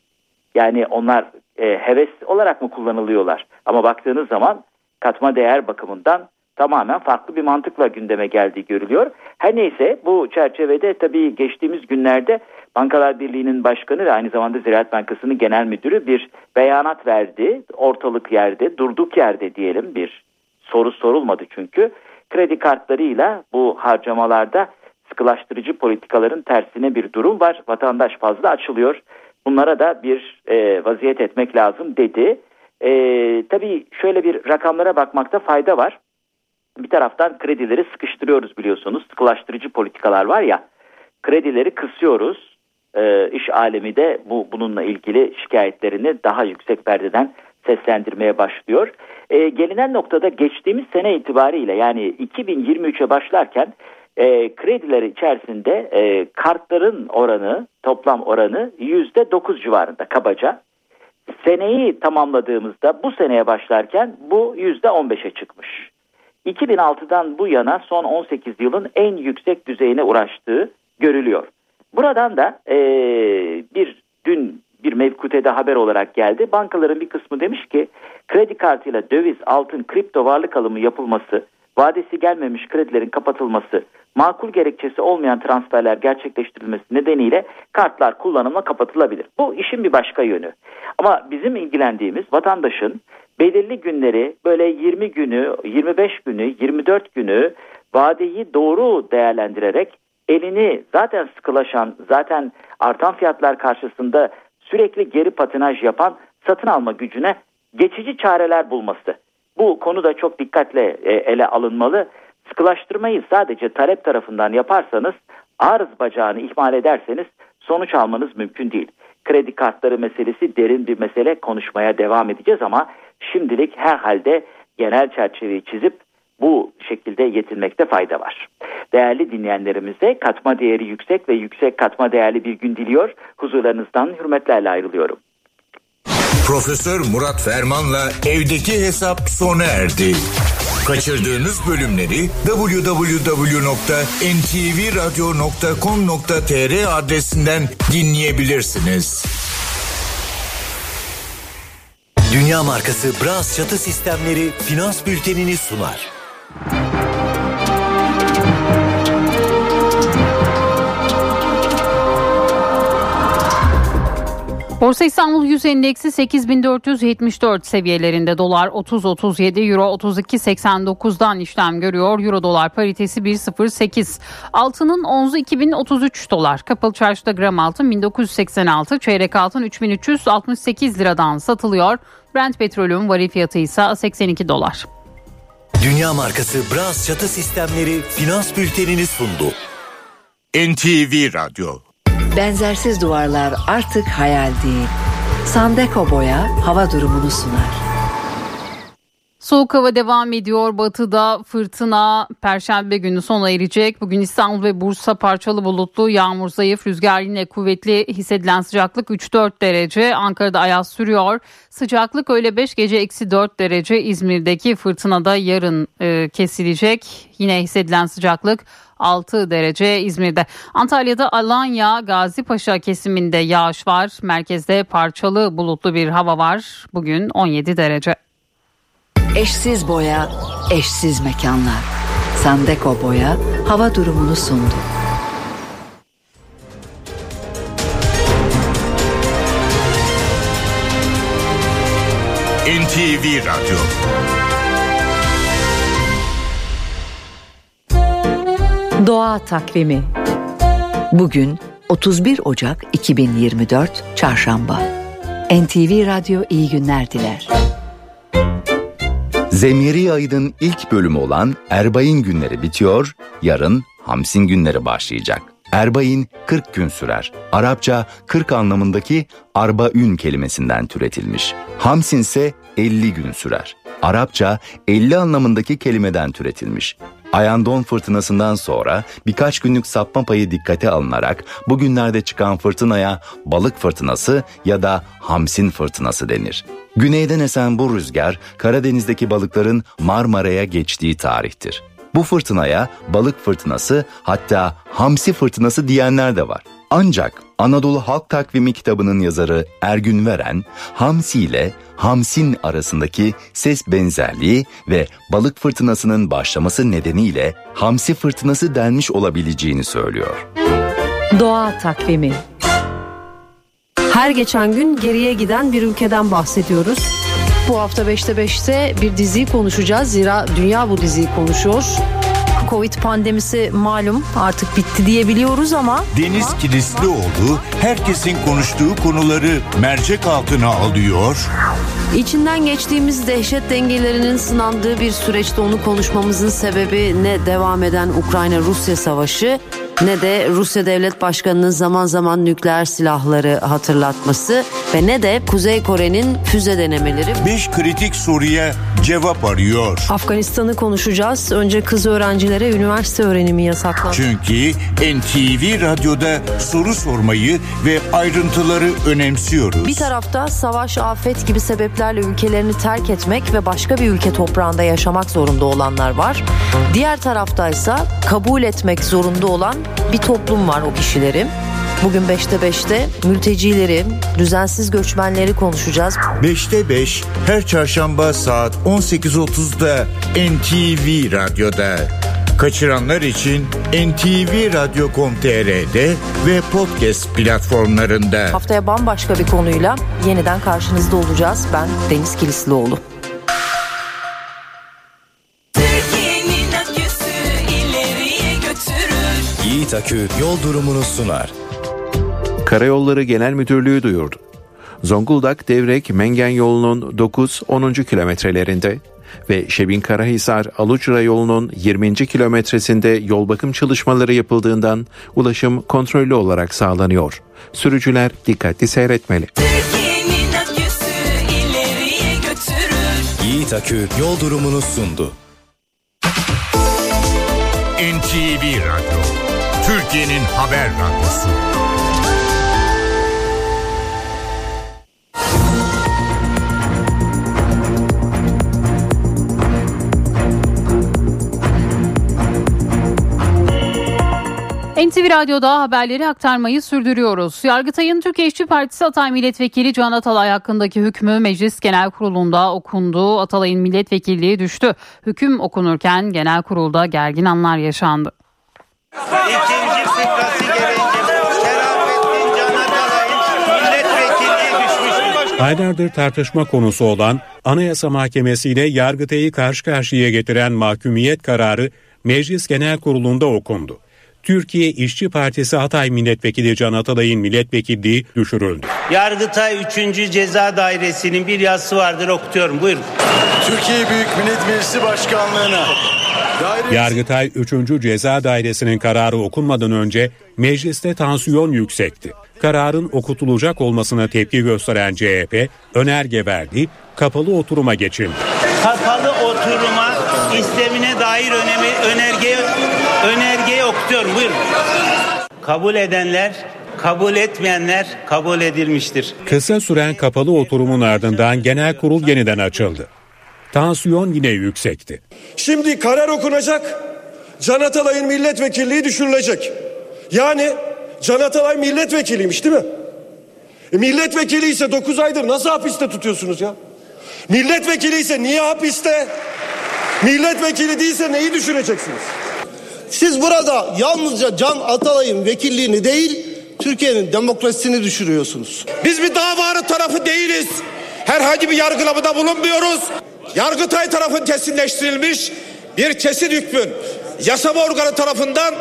Yani onlar e, heves olarak mı kullanılıyorlar? Ama baktığınız zaman katma değer bakımından tamamen farklı bir mantıkla gündeme geldiği görülüyor. Her neyse bu çerçevede tabii geçtiğimiz günlerde Bankalar Birliği'nin başkanı ve aynı zamanda Ziraat Bankası'nın genel müdürü bir beyanat verdi. Ortalık yerde, durduk yerde diyelim bir soru sorulmadı çünkü. Kredi kartlarıyla bu harcamalarda sıkılaştırıcı politikaların tersine bir durum var. Vatandaş fazla açılıyor. Bunlara da bir e, vaziyet etmek lazım dedi. E, tabii şöyle bir rakamlara bakmakta fayda var. Bir taraftan kredileri sıkıştırıyoruz biliyorsunuz. Sıkılaştırıcı politikalar var ya. Kredileri kısıyoruz. E, iş alemi de bu bununla ilgili şikayetlerini daha yüksek perdeden seslendirmeye başlıyor. E, gelinen noktada geçtiğimiz sene itibariyle yani 2023'e başlarken e, krediler içerisinde e, kartların oranı toplam oranı yüzde dokuz civarında kabaca. Seneyi tamamladığımızda bu seneye başlarken bu yüzde on beşe çıkmış. 2006'dan bu yana son 18 yılın en yüksek düzeyine uğraştığı görülüyor. Buradan da e, bir dün bir mevkutede haber olarak geldi. Bankaların bir kısmı demiş ki kredi kartıyla döviz, altın, kripto varlık alımı yapılması, vadesi gelmemiş kredilerin kapatılması, makul gerekçesi olmayan transferler gerçekleştirilmesi nedeniyle kartlar kullanıma kapatılabilir. Bu işin bir başka yönü. Ama bizim ilgilendiğimiz vatandaşın belirli günleri böyle 20 günü, 25 günü, 24 günü vadeyi doğru değerlendirerek elini zaten sıkılaşan, zaten artan fiyatlar karşısında sürekli geri patinaj yapan satın alma gücüne geçici çareler bulması. Bu konu da çok dikkatle e, ele alınmalı. Sıkılaştırmayı sadece talep tarafından yaparsanız arz bacağını ihmal ederseniz sonuç almanız mümkün değil. Kredi kartları meselesi derin bir mesele konuşmaya devam edeceğiz ama şimdilik herhalde genel çerçeveyi çizip bu şekilde yetinmekte fayda var. Değerli dinleyenlerimize katma değeri yüksek ve yüksek katma değerli bir gün diliyor. Huzurlarınızdan hürmetlerle ayrılıyorum. Profesör Murat Ferman'la evdeki hesap sona erdi. Kaçırdığınız bölümleri www.ntvradio.com.tr adresinden dinleyebilirsiniz. Dünya markası Bras çatı sistemleri finans bültenini sunar. Borsa İstanbul Yüz Endeksi 8474 seviyelerinde dolar 30.37 euro 32.89'dan işlem görüyor. Euro dolar paritesi 1.08. Altının onzu 2033 dolar. Kapalı çarşıda gram altın 1986, çeyrek altın 3368 liradan satılıyor. Brent petrolün varil fiyatı ise 82 dolar. Dünya markası Bras çatı sistemleri finans bültenini sundu. NTV Radyo Benzersiz duvarlar artık hayal değil. Sandeko Boya hava durumunu sunar. Soğuk hava devam ediyor. Batıda fırtına perşembe günü sona erecek. Bugün İstanbul ve Bursa parçalı bulutlu, yağmur zayıf, rüzgar yine kuvvetli. Hissedilen sıcaklık 3-4 derece. Ankara'da ayaz sürüyor. Sıcaklık öyle 5 gece eksi 4 derece. İzmir'deki fırtınada yarın e, kesilecek. Yine hissedilen sıcaklık 6 derece İzmir'de. Antalya'da Alanya Gazipaşa kesiminde yağış var. Merkezde parçalı bulutlu bir hava var. Bugün 17 derece. Eşsiz boya, eşsiz mekanlar. Sandeko Boya hava durumunu sundu. NTV Radyo Doğa takvimi. Bugün 31 Ocak 2024 Çarşamba. NTV Radyo iyi günler diler. Zemyeri ayının ilk bölümü olan Erbay'ın günleri bitiyor, yarın Hamsin günleri başlayacak. Erbay'ın 40 gün sürer. Arapça 40 anlamındaki arbaün kelimesinden türetilmiş. Hamsin ise 50 gün sürer. Arapça 50 anlamındaki kelimeden türetilmiş. Ayandon fırtınasından sonra birkaç günlük sapma payı dikkate alınarak bugünlerde çıkan fırtınaya balık fırtınası ya da hamsin fırtınası denir. Güneyden esen bu rüzgar Karadeniz'deki balıkların Marmara'ya geçtiği tarihtir. Bu fırtınaya balık fırtınası hatta hamsi fırtınası diyenler de var. Ancak Anadolu Halk Takvimi kitabının yazarı Ergün Veren, hamsi ile hamsin arasındaki ses benzerliği ve balık fırtınasının başlaması nedeniyle hamsi fırtınası denmiş olabileceğini söylüyor. Doğa takvimi her geçen gün geriye giden bir ülkeden bahsediyoruz. Bu hafta 5'te 5'te bir diziyi konuşacağız. Zira dünya bu diziyi konuşuyor. Covid pandemisi malum artık bitti diyebiliyoruz ama... Deniz Kilislioğlu herkesin konuştuğu konuları mercek altına alıyor. İçinden geçtiğimiz dehşet dengelerinin sınandığı bir süreçte onu konuşmamızın sebebi ne devam eden Ukrayna-Rusya savaşı ne de Rusya Devlet Başkanı'nın zaman zaman nükleer silahları hatırlatması ve ne de Kuzey Kore'nin füze denemeleri. Beş kritik soruya cevap arıyor. Afganistan'ı konuşacağız. Önce kız öğrencilere üniversite öğrenimi yasaklandı. Çünkü NTV Radyo'da soru sormayı ve ayrıntıları önemsiyoruz. Bir tarafta savaş, afet gibi sebeplerle ülkelerini terk etmek ve başka bir ülke toprağında yaşamak zorunda olanlar var. Diğer taraftaysa kabul etmek zorunda olan bir toplum var o kişileri. Bugün 5'te 5'te mültecileri, düzensiz göçmenleri konuşacağız. 5'te 5 her çarşamba saat 18.30'da NTV Radyo'da. Kaçıranlar için ntvradio.com.tr'de ve podcast platformlarında. Haftaya bambaşka bir konuyla yeniden karşınızda olacağız. Ben Deniz Kilislioğlu. Akü yol durumunu sunar. Karayolları Genel Müdürlüğü duyurdu. Zonguldak Devrek Mengen yolunun 9-10. kilometrelerinde ve Şebin Karahisar Alucra yolunun 20. kilometresinde yol bakım çalışmaları yapıldığından ulaşım kontrollü olarak sağlanıyor. Sürücüler dikkatli seyretmeli. Yiğit Akü yol durumunu sundu. NTV Radyo, Türkiye'nin haber radyosu. NTV Radyo'da haberleri aktarmayı sürdürüyoruz. Yargıtay'ın Türkiye İşçi Partisi Atay Milletvekili Can Atalay hakkındaki hükmü Meclis Genel Kurulu'nda okundu. Atalay'ın milletvekilliği düştü. Hüküm okunurken genel kurulda gergin anlar yaşandı. İkinci fıkrası gereğince Şerafettin Can Atalay'ın milletvekilliği Aylardır tartışma konusu olan Anayasa Mahkemesi ile Yargıtay'ı karşı karşıya getiren mahkumiyet kararı Meclis Genel Kurulu'nda okundu. Türkiye İşçi Partisi Hatay Milletvekili Can Atalay'ın milletvekilliği düşürüldü. Yargıtay 3. Ceza Dairesi'nin bir yazısı vardır okutuyorum buyurun. Türkiye Büyük Millet Meclisi Başkanlığı'na Daire... Yargıtay 3. Ceza Dairesi'nin kararı okunmadan önce mecliste tansiyon yüksekti. Kararın okutulacak olmasına tepki gösteren CHP önerge verdi, kapalı oturuma geçildi. Kapalı oturuma istemine dair önemi önerge önergeyi okutuyorum buyurun. Kabul edenler kabul etmeyenler kabul edilmiştir. Kısa süren kapalı oturumun ardından genel kurul yeniden açıldı. Tansiyon yine yüksekti. Şimdi karar okunacak. Can Atalay'ın milletvekilliği düşürülecek. Yani Can Atalay milletvekiliymiş değil mi? E milletvekili ise 9 aydır nasıl hapiste tutuyorsunuz ya? Milletvekili ise niye hapiste? Milletvekili değilse neyi düşüreceksiniz? Siz burada yalnızca Can Atalay'ın vekilliğini değil, Türkiye'nin demokrasisini düşürüyorsunuz. Biz bir davanın tarafı değiliz. Herhangi bir yargılamada bulunmuyoruz. Yargıtay tarafın kesinleştirilmiş bir kesin hükmün yasama organı tarafından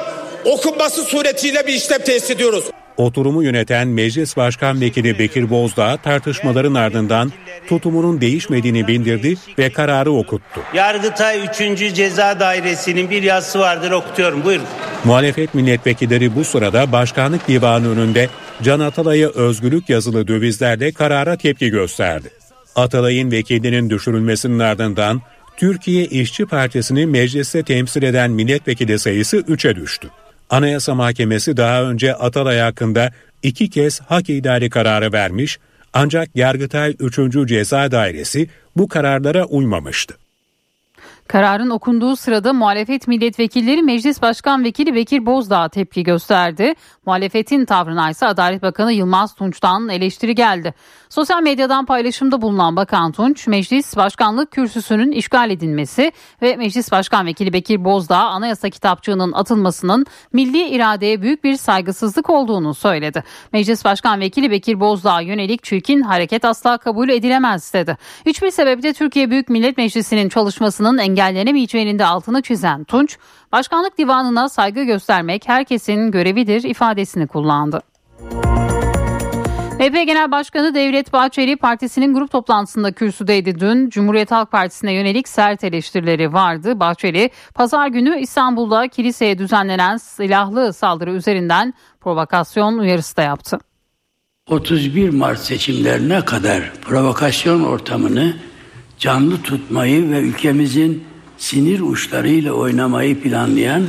okunması suretiyle bir işlem tesis ediyoruz. Oturumu yöneten Meclis Başkan Vekili Bekir Bozdağ tartışmaların ardından tutumunun değişmediğini bildirdi ve kararı okuttu. Yargıtay 3. Ceza Dairesi'nin bir yazısı vardır okutuyorum buyurun. Muhalefet milletvekilleri bu sırada Başkanlık Divanı önünde Can Atalay'a özgürlük yazılı dövizlerle karara tepki gösterdi. Atalay'ın vekilinin düşürülmesinin ardından Türkiye İşçi Partisi'ni mecliste temsil eden milletvekili sayısı 3'e düştü. Anayasa Mahkemesi daha önce Atalay hakkında iki kez hak idari kararı vermiş ancak Yargıtay 3. Ceza Dairesi bu kararlara uymamıştı. Kararın okunduğu sırada muhalefet milletvekilleri Meclis Başkan Vekili Bekir Bozdağ tepki gösterdi. Muhalefetin tavrına ise Adalet Bakanı Yılmaz Tunç'tan eleştiri geldi. Sosyal medyadan paylaşımda bulunan Bakan Tunç, Meclis Başkanlık kürsüsünün işgal edilmesi ve Meclis Başkan Vekili Bekir Bozdağ anayasa kitapçığının atılmasının milli iradeye büyük bir saygısızlık olduğunu söyledi. Meclis Başkan Vekili Bekir Bozdağ yönelik çirkin hareket asla kabul edilemez dedi. Hiçbir sebeple Türkiye Büyük Millet Meclisi'nin çalışmasının engellenemeyeceğinin de altını çizen Tunç, başkanlık divanına saygı göstermek herkesin görevidir ifadesini kullandı. MHP Genel Başkanı Devlet Bahçeli partisinin grup toplantısında kürsüdeydi dün. Cumhuriyet Halk Partisi'ne yönelik sert eleştirileri vardı. Bahçeli pazar günü İstanbul'da kiliseye düzenlenen silahlı saldırı üzerinden provokasyon uyarısı da yaptı. 31 Mart seçimlerine kadar provokasyon ortamını canlı tutmayı ve ülkemizin sinir uçlarıyla oynamayı planlayan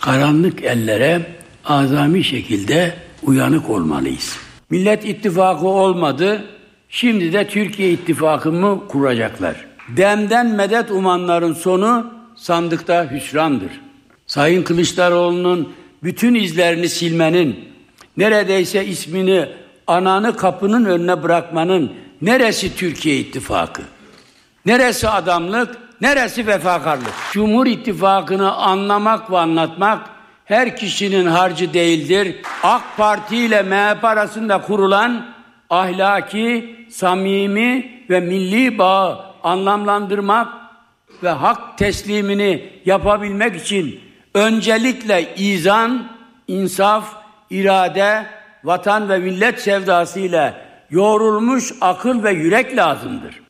karanlık ellere azami şekilde uyanık olmalıyız. Millet İttifakı olmadı, şimdi de Türkiye İttifakı mı kuracaklar? Demden medet umanların sonu sandıkta hüsrandır. Sayın Kılıçdaroğlu'nun bütün izlerini silmenin, neredeyse ismini ananı kapının önüne bırakmanın neresi Türkiye İttifakı? Neresi adamlık, neresi vefakarlık? Cumhur İttifakı'nı anlamak ve anlatmak her kişinin harcı değildir. AK Parti ile MHP arasında kurulan ahlaki, samimi ve milli bağı anlamlandırmak ve hak teslimini yapabilmek için öncelikle izan, insaf, irade, vatan ve millet sevdası ile yoğrulmuş akıl ve yürek lazımdır.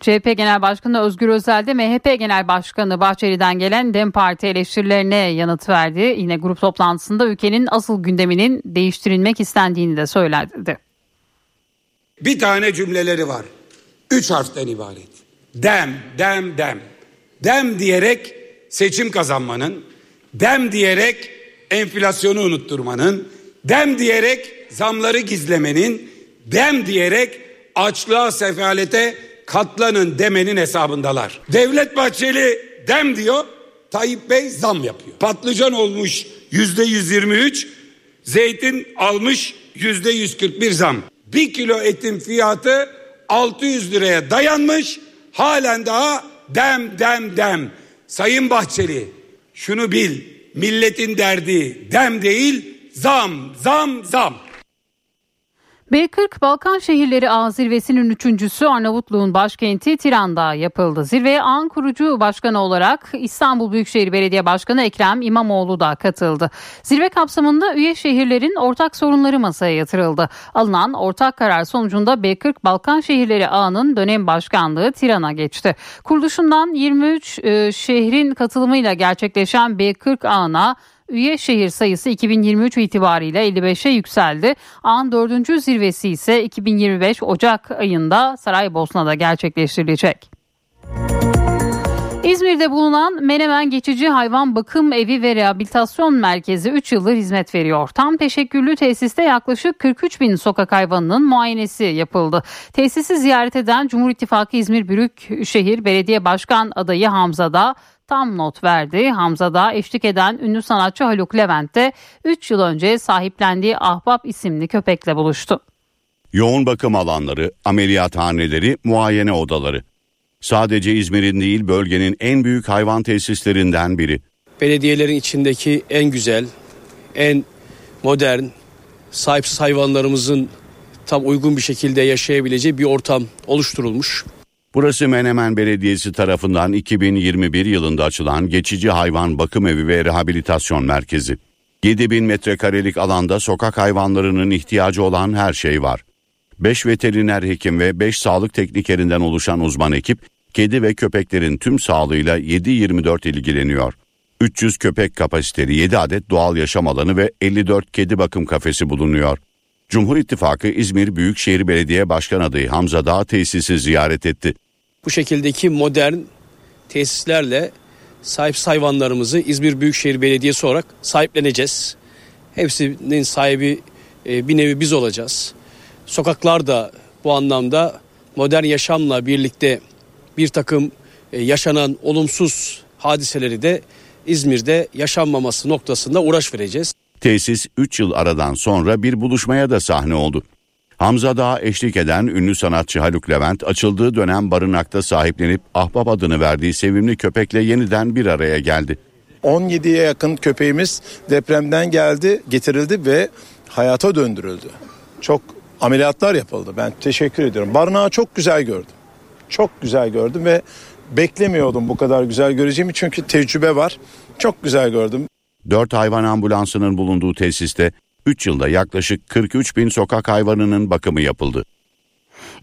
CHP Genel Başkanı Özgür Özel de MHP Genel Başkanı Bahçeli'den gelen DEM Parti eleştirilerine yanıt verdi. Yine grup toplantısında ülkenin asıl gündeminin değiştirilmek istendiğini de söyledi. Bir tane cümleleri var. Üç harften ibaret. Dem, dem, dem. Dem diyerek seçim kazanmanın, dem diyerek enflasyonu unutturmanın, dem diyerek zamları gizlemenin, dem diyerek açlığa, sefalete katlanın demenin hesabındalar. Devlet Bahçeli dem diyor, Tayyip Bey zam yapıyor. Patlıcan olmuş yüzde 123, zeytin almış yüzde 141 zam. Bir kilo etin fiyatı 600 liraya dayanmış, halen daha dem dem dem. Sayın Bahçeli şunu bil, milletin derdi dem değil, zam zam zam. B40 Balkan Şehirleri Ağı Zirvesi'nin üçüncüsü Arnavutluğun başkenti Tiran'da yapıldı. Zirveye ağın kurucu başkanı olarak İstanbul Büyükşehir Belediye Başkanı Ekrem İmamoğlu da katıldı. Zirve kapsamında üye şehirlerin ortak sorunları masaya yatırıldı. Alınan ortak karar sonucunda B40 Balkan Şehirleri Ağı'nın dönem başkanlığı Tiran'a geçti. Kuruluşundan 23 e, şehrin katılımıyla gerçekleşen B40 Ağı'na Üye şehir sayısı 2023 itibariyle 55'e yükseldi. Ağın dördüncü zirvesi ise 2025 Ocak ayında Saraybosna'da gerçekleştirilecek. İzmir'de bulunan Menemen Geçici Hayvan Bakım Evi ve Rehabilitasyon Merkezi 3 yıldır hizmet veriyor. Tam teşekküllü tesiste yaklaşık 43 bin sokak hayvanının muayenesi yapıldı. Tesisi ziyaret eden Cumhur İttifakı İzmir Büyükşehir Belediye Başkan adayı Hamza da tam not verdi. Hamza da eşlik eden ünlü sanatçı Haluk Levent de 3 yıl önce sahiplendiği Ahbap isimli köpekle buluştu. Yoğun bakım alanları, ameliyathaneleri, muayene odaları. Sadece İzmir'in değil bölgenin en büyük hayvan tesislerinden biri. Belediyelerin içindeki en güzel, en modern, sahipsiz hayvanlarımızın tam uygun bir şekilde yaşayabileceği bir ortam oluşturulmuş. Burası Menemen Belediyesi tarafından 2021 yılında açılan geçici hayvan bakım evi ve rehabilitasyon merkezi. 7000 metrekarelik alanda sokak hayvanlarının ihtiyacı olan her şey var. 5 veteriner hekim ve 5 sağlık teknikerinden oluşan uzman ekip, kedi ve köpeklerin tüm sağlığıyla 7-24 ilgileniyor. 300 köpek kapasiteli 7 adet doğal yaşam alanı ve 54 kedi bakım kafesi bulunuyor. Cumhur İttifakı İzmir Büyükşehir Belediye Başkan adayı Hamza Dağ tesisi ziyaret etti bu şekildeki modern tesislerle sahip hayvanlarımızı İzmir Büyükşehir Belediyesi olarak sahipleneceğiz. Hepsinin sahibi e, bir nevi biz olacağız. Sokaklar da bu anlamda modern yaşamla birlikte bir takım e, yaşanan olumsuz hadiseleri de İzmir'de yaşanmaması noktasında uğraş vereceğiz. Tesis 3 yıl aradan sonra bir buluşmaya da sahne oldu. Hamza Dağ eşlik eden ünlü sanatçı Haluk Levent açıldığı dönem barınakta sahiplenip Ahbap adını verdiği sevimli köpekle yeniden bir araya geldi. 17'ye yakın köpeğimiz depremden geldi, getirildi ve hayata döndürüldü. Çok ameliyatlar yapıldı. Ben teşekkür ediyorum. Barınağı çok güzel gördüm. Çok güzel gördüm ve beklemiyordum bu kadar güzel göreceğimi çünkü tecrübe var. Çok güzel gördüm. Dört hayvan ambulansının bulunduğu tesiste 3 yılda yaklaşık 43 bin sokak hayvanının bakımı yapıldı.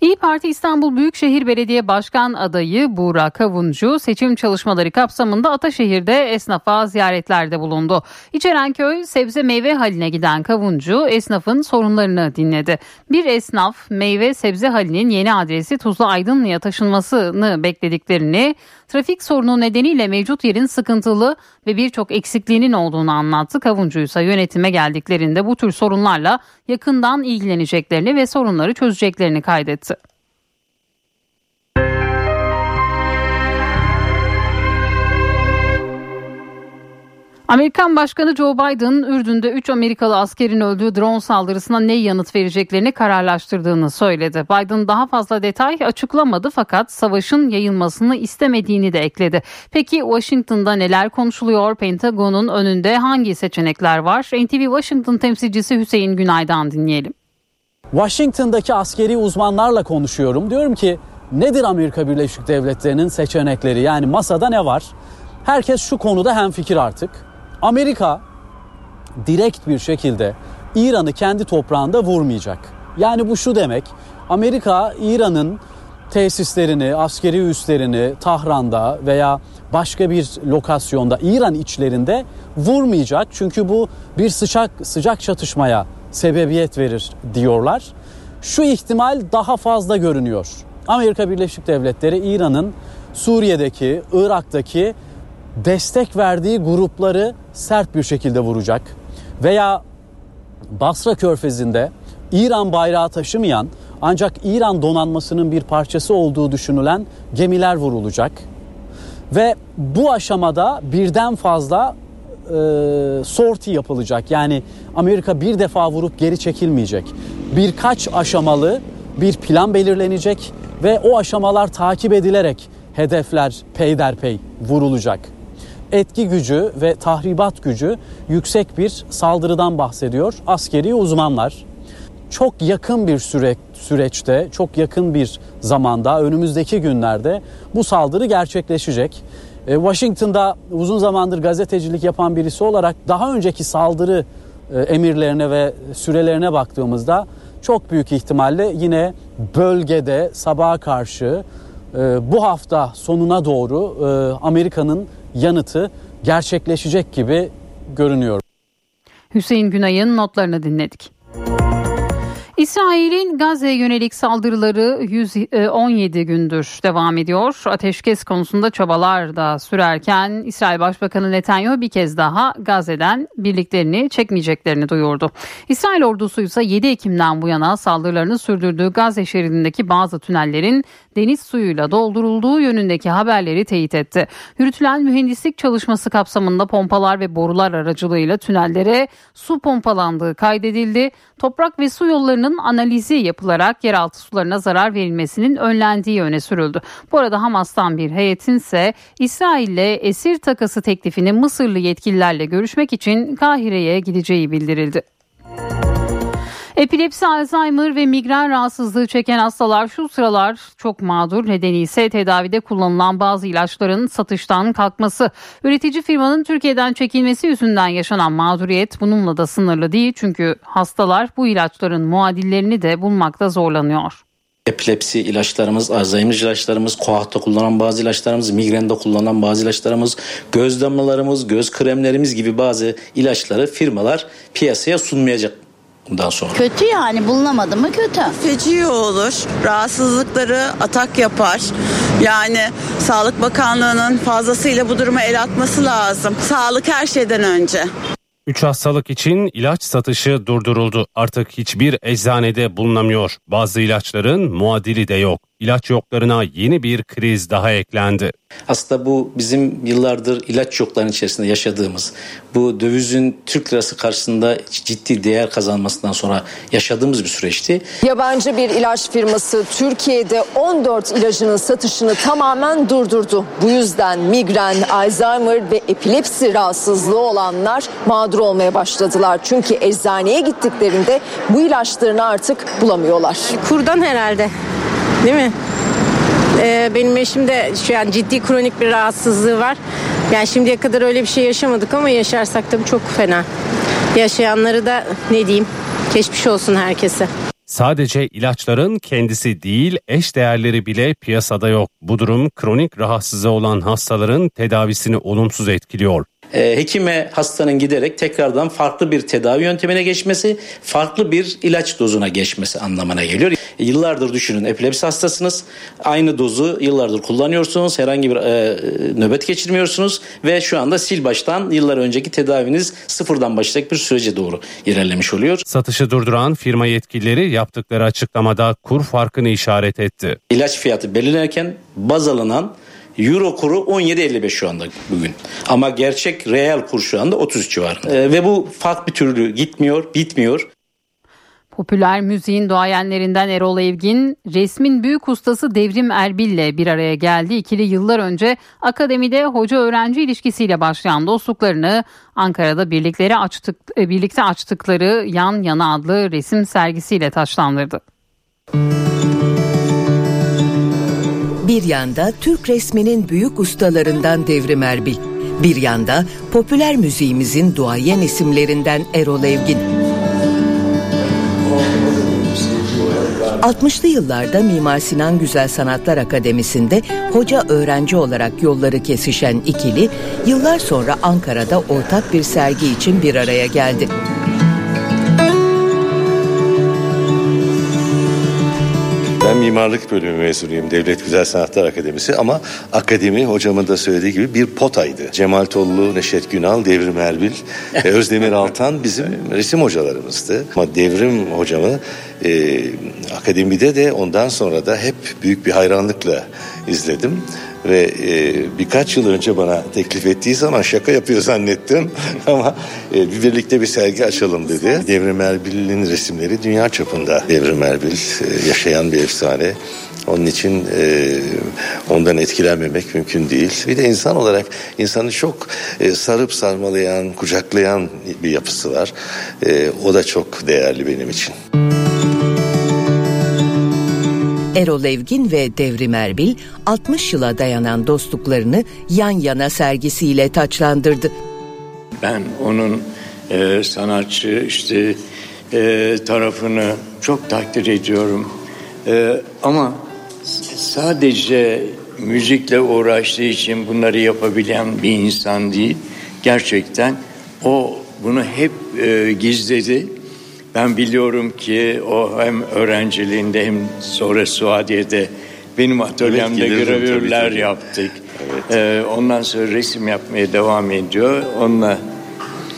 İyi Parti İstanbul Büyükşehir Belediye Başkan adayı Buğra Kavuncu seçim çalışmaları kapsamında Ataşehir'de esnafa ziyaretlerde bulundu. İçerenköy sebze meyve haline giden Kavuncu esnafın sorunlarını dinledi. Bir esnaf meyve sebze halinin yeni adresi Tuzla Aydınlı'ya taşınmasını beklediklerini, trafik sorunu nedeniyle mevcut yerin sıkıntılı ve birçok eksikliğinin olduğunu anlattı. Kavuncu ise yönetime geldiklerinde bu tür sorunlarla yakından ilgileneceklerini ve sorunları çözeceklerini kaydetti. Amerikan Başkanı Joe Biden, Ürdün'de 3 Amerikalı askerin öldüğü drone saldırısına ne yanıt vereceklerini kararlaştırdığını söyledi. Biden daha fazla detay açıklamadı fakat savaşın yayılmasını istemediğini de ekledi. Peki Washington'da neler konuşuluyor? Pentagon'un önünde hangi seçenekler var? NTV Washington temsilcisi Hüseyin Günay'dan dinleyelim. Washington'daki askeri uzmanlarla konuşuyorum. Diyorum ki nedir Amerika Birleşik Devletleri'nin seçenekleri? Yani masada ne var? Herkes şu konuda hemfikir artık. Amerika direkt bir şekilde İran'ı kendi toprağında vurmayacak. Yani bu şu demek. Amerika İran'ın tesislerini, askeri üslerini Tahran'da veya başka bir lokasyonda İran içlerinde vurmayacak. Çünkü bu bir sıcak sıcak çatışmaya sebebiyet verir diyorlar. Şu ihtimal daha fazla görünüyor. Amerika Birleşik Devletleri İran'ın Suriye'deki, Irak'taki destek verdiği grupları sert bir şekilde vuracak. Veya Basra Körfezi'nde İran bayrağı taşımayan ancak İran donanmasının bir parçası olduğu düşünülen gemiler vurulacak. Ve bu aşamada birden fazla e, sorti yapılacak. Yani Amerika bir defa vurup geri çekilmeyecek. Birkaç aşamalı bir plan belirlenecek ve o aşamalar takip edilerek hedefler peyderpey vurulacak etki gücü ve tahribat gücü yüksek bir saldırıdan bahsediyor askeri uzmanlar. çok yakın bir süre, süreçte, çok yakın bir zamanda, önümüzdeki günlerde bu saldırı gerçekleşecek. E, Washington'da uzun zamandır gazetecilik yapan birisi olarak daha önceki saldırı e, emirlerine ve sürelerine baktığımızda çok büyük ihtimalle yine bölgede sabaha karşı e, bu hafta sonuna doğru Amerika'nın yanıtı gerçekleşecek gibi görünüyor. Hüseyin Günay'ın notlarını dinledik. İsrail'in Gazze'ye yönelik saldırıları 117 e, gündür devam ediyor. Ateşkes konusunda çabalar da sürerken İsrail Başbakanı Netanyahu bir kez daha Gazze'den birliklerini çekmeyeceklerini duyurdu. İsrail ordusu ise 7 Ekim'den bu yana saldırılarını sürdürdüğü Gazze şeridindeki bazı tünellerin deniz suyuyla doldurulduğu yönündeki haberleri teyit etti. Yürütülen mühendislik çalışması kapsamında pompalar ve borular aracılığıyla tünellere su pompalandığı kaydedildi. Toprak ve su yollarının analizi yapılarak yeraltı sularına zarar verilmesinin önlendiği öne sürüldü. Bu arada Hamas'tan bir heyetin ise İsrail'le esir takası teklifini Mısırlı yetkililerle görüşmek için Kahire'ye gideceği bildirildi. Epilepsi, Alzheimer ve migren rahatsızlığı çeken hastalar şu sıralar çok mağdur. Nedeni ise tedavide kullanılan bazı ilaçların satıştan kalkması. Üretici firmanın Türkiye'den çekilmesi yüzünden yaşanan mağduriyet bununla da sınırlı değil. Çünkü hastalar bu ilaçların muadillerini de bulmakta zorlanıyor. Epilepsi ilaçlarımız, Alzheimer ilaçlarımız, koahta kullanan bazı ilaçlarımız, migrende kullanılan bazı ilaçlarımız, göz damlalarımız, göz kremlerimiz gibi bazı ilaçları firmalar piyasaya sunmayacak bundan sonra. Kötü yani bulunamadı mı kötü. Feci olur. Rahatsızlıkları atak yapar. Yani Sağlık Bakanlığı'nın fazlasıyla bu duruma el atması lazım. Sağlık her şeyden önce. Üç hastalık için ilaç satışı durduruldu. Artık hiçbir eczanede bulunamıyor. Bazı ilaçların muadili de yok. İlaç yoklarına yeni bir kriz daha eklendi. Aslında bu bizim yıllardır ilaç yokların içerisinde yaşadığımız, bu dövizin Türk lirası karşısında ciddi değer kazanmasından sonra yaşadığımız bir süreçti. Yabancı bir ilaç firması Türkiye'de 14 ilacının satışını tamamen durdurdu. Bu yüzden migren, Alzheimer ve epilepsi rahatsızlığı olanlar mağdur olmaya başladılar. Çünkü eczaneye gittiklerinde bu ilaçlarını artık bulamıyorlar. Kurdan herhalde. Değil mi? Ee, benim eşimde şu an ciddi kronik bir rahatsızlığı var. Yani şimdiye kadar öyle bir şey yaşamadık ama yaşarsak tabii çok fena. Yaşayanları da ne diyeyim geçmiş olsun herkese. Sadece ilaçların kendisi değil eş değerleri bile piyasada yok. Bu durum kronik rahatsızlığı olan hastaların tedavisini olumsuz etkiliyor e, hekime hastanın giderek tekrardan farklı bir tedavi yöntemine geçmesi, farklı bir ilaç dozuna geçmesi anlamına geliyor. Yıllardır düşünün epilepsi hastasınız. Aynı dozu yıllardır kullanıyorsunuz. Herhangi bir e, nöbet geçirmiyorsunuz ve şu anda sil baştan yıllar önceki tedaviniz sıfırdan başlayacak bir sürece doğru ilerlemiş oluyor. Satışı durduran firma yetkilileri yaptıkları açıklamada kur farkını işaret etti. İlaç fiyatı belirlenirken baz alınan Euro kuru 17.55 şu anda bugün. Ama gerçek reel kur şu anda 33 civarında. E, ve bu fark bir türlü gitmiyor, bitmiyor. Popüler müziğin doğayenlerinden Erol Evgin, resmin büyük ustası Devrim Erbil ile bir araya geldi. İkili yıllar önce akademide hoca-öğrenci ilişkisiyle başlayan dostluklarını Ankara'da birlikleri açtık, e, birlikte açtıkları Yan Yana adlı resim sergisiyle taşlandırdı. Bir yanda Türk resminin büyük ustalarından Devrim Erbil, bir yanda popüler müziğimizin duayen isimlerinden Erol Evgin. 60'lı yıllarda Mimar Sinan Güzel Sanatlar Akademisi'nde hoca öğrenci olarak yolları kesişen ikili yıllar sonra Ankara'da ortak bir sergi için bir araya geldi. Ben mimarlık bölümü mezunuyum. Devlet Güzel Sanatlar Akademisi ama akademi hocamın da söylediği gibi bir potaydı. Cemal Tollu, Neşet Günal, Devrim Erbil ve Özdemir Altan bizim resim hocalarımızdı. Ama Devrim hocamı e, akademide de ondan sonra da hep büyük bir hayranlıkla izledim ve e, birkaç yıl önce bana teklif ettiği zaman şaka yapıyor zannettim ama e, bir birlikte bir sergi açalım dedi. Devrim Erbil'in resimleri dünya çapında. Devrim Erbil e, yaşayan bir efsane. Onun için e, ondan etkilenmemek mümkün değil. Bir de insan olarak insanı çok e, sarıp sarmalayan, kucaklayan bir yapısı var. E, o da çok değerli benim için. Erol Evgin ve Devrim Erbil 60 yıla dayanan dostluklarını yan yana sergisiyle taçlandırdı. Ben onun e, sanatçı işte e, tarafını çok takdir ediyorum. E, ama sadece müzikle uğraştığı için bunları yapabilen bir insan değil. Gerçekten o bunu hep e, gizledi. Ben biliyorum ki o hem öğrenciliğinde hem sonra Suadiye'de benim atölyemde Evet, gravürler tabii, tabii. yaptık. Ee, ondan sonra resim yapmaya devam ediyor. Onunla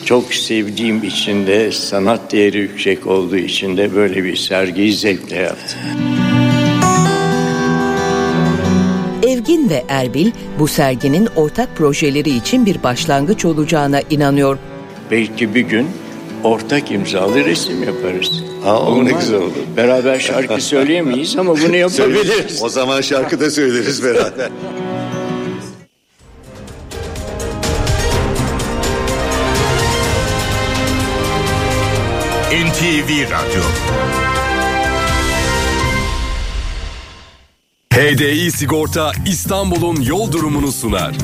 çok sevdiğim için de sanat değeri yüksek olduğu için de böyle bir sergiyi zevkle yaptım. Evgin ve Erbil bu serginin ortak projeleri için bir başlangıç olacağına inanıyor. Belki bir gün ortak imzalı resim yaparız. Aa, o ne Olmaz güzel mı? olur. Beraber şarkı söyleyemeyiz ama bunu yapabiliriz. o zaman şarkı da söyleriz beraber. NTV Radyo HDI Sigorta İstanbul'un yol durumunu sunar.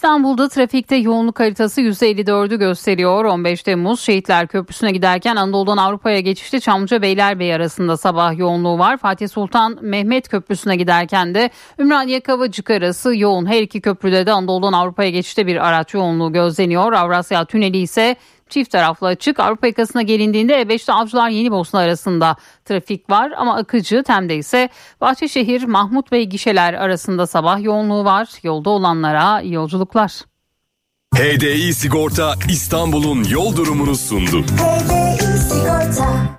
İstanbul'da trafikte yoğunluk haritası %54'ü gösteriyor. 15 Temmuz Şehitler Köprüsü'ne giderken Anadolu'dan Avrupa'ya geçişte Çamlıca Beylerbeyi arasında sabah yoğunluğu var. Fatih Sultan Mehmet Köprüsü'ne giderken de Ümraniye Kavacık arası yoğun. Her iki köprüde de Anadolu'dan Avrupa'ya geçişte bir araç yoğunluğu gözleniyor. Avrasya Tüneli ise çift taraflı açık. Avrupa yakasına gelindiğinde E5'te Avcılar Yeni Bosna arasında trafik var ama akıcı. Tem'de ise Bahçeşehir Mahmut Bey gişeler arasında sabah yoğunluğu var. Yolda olanlara iyi yolculuklar. HDI Sigorta İstanbul'un yol durumunu sundu. Sigorta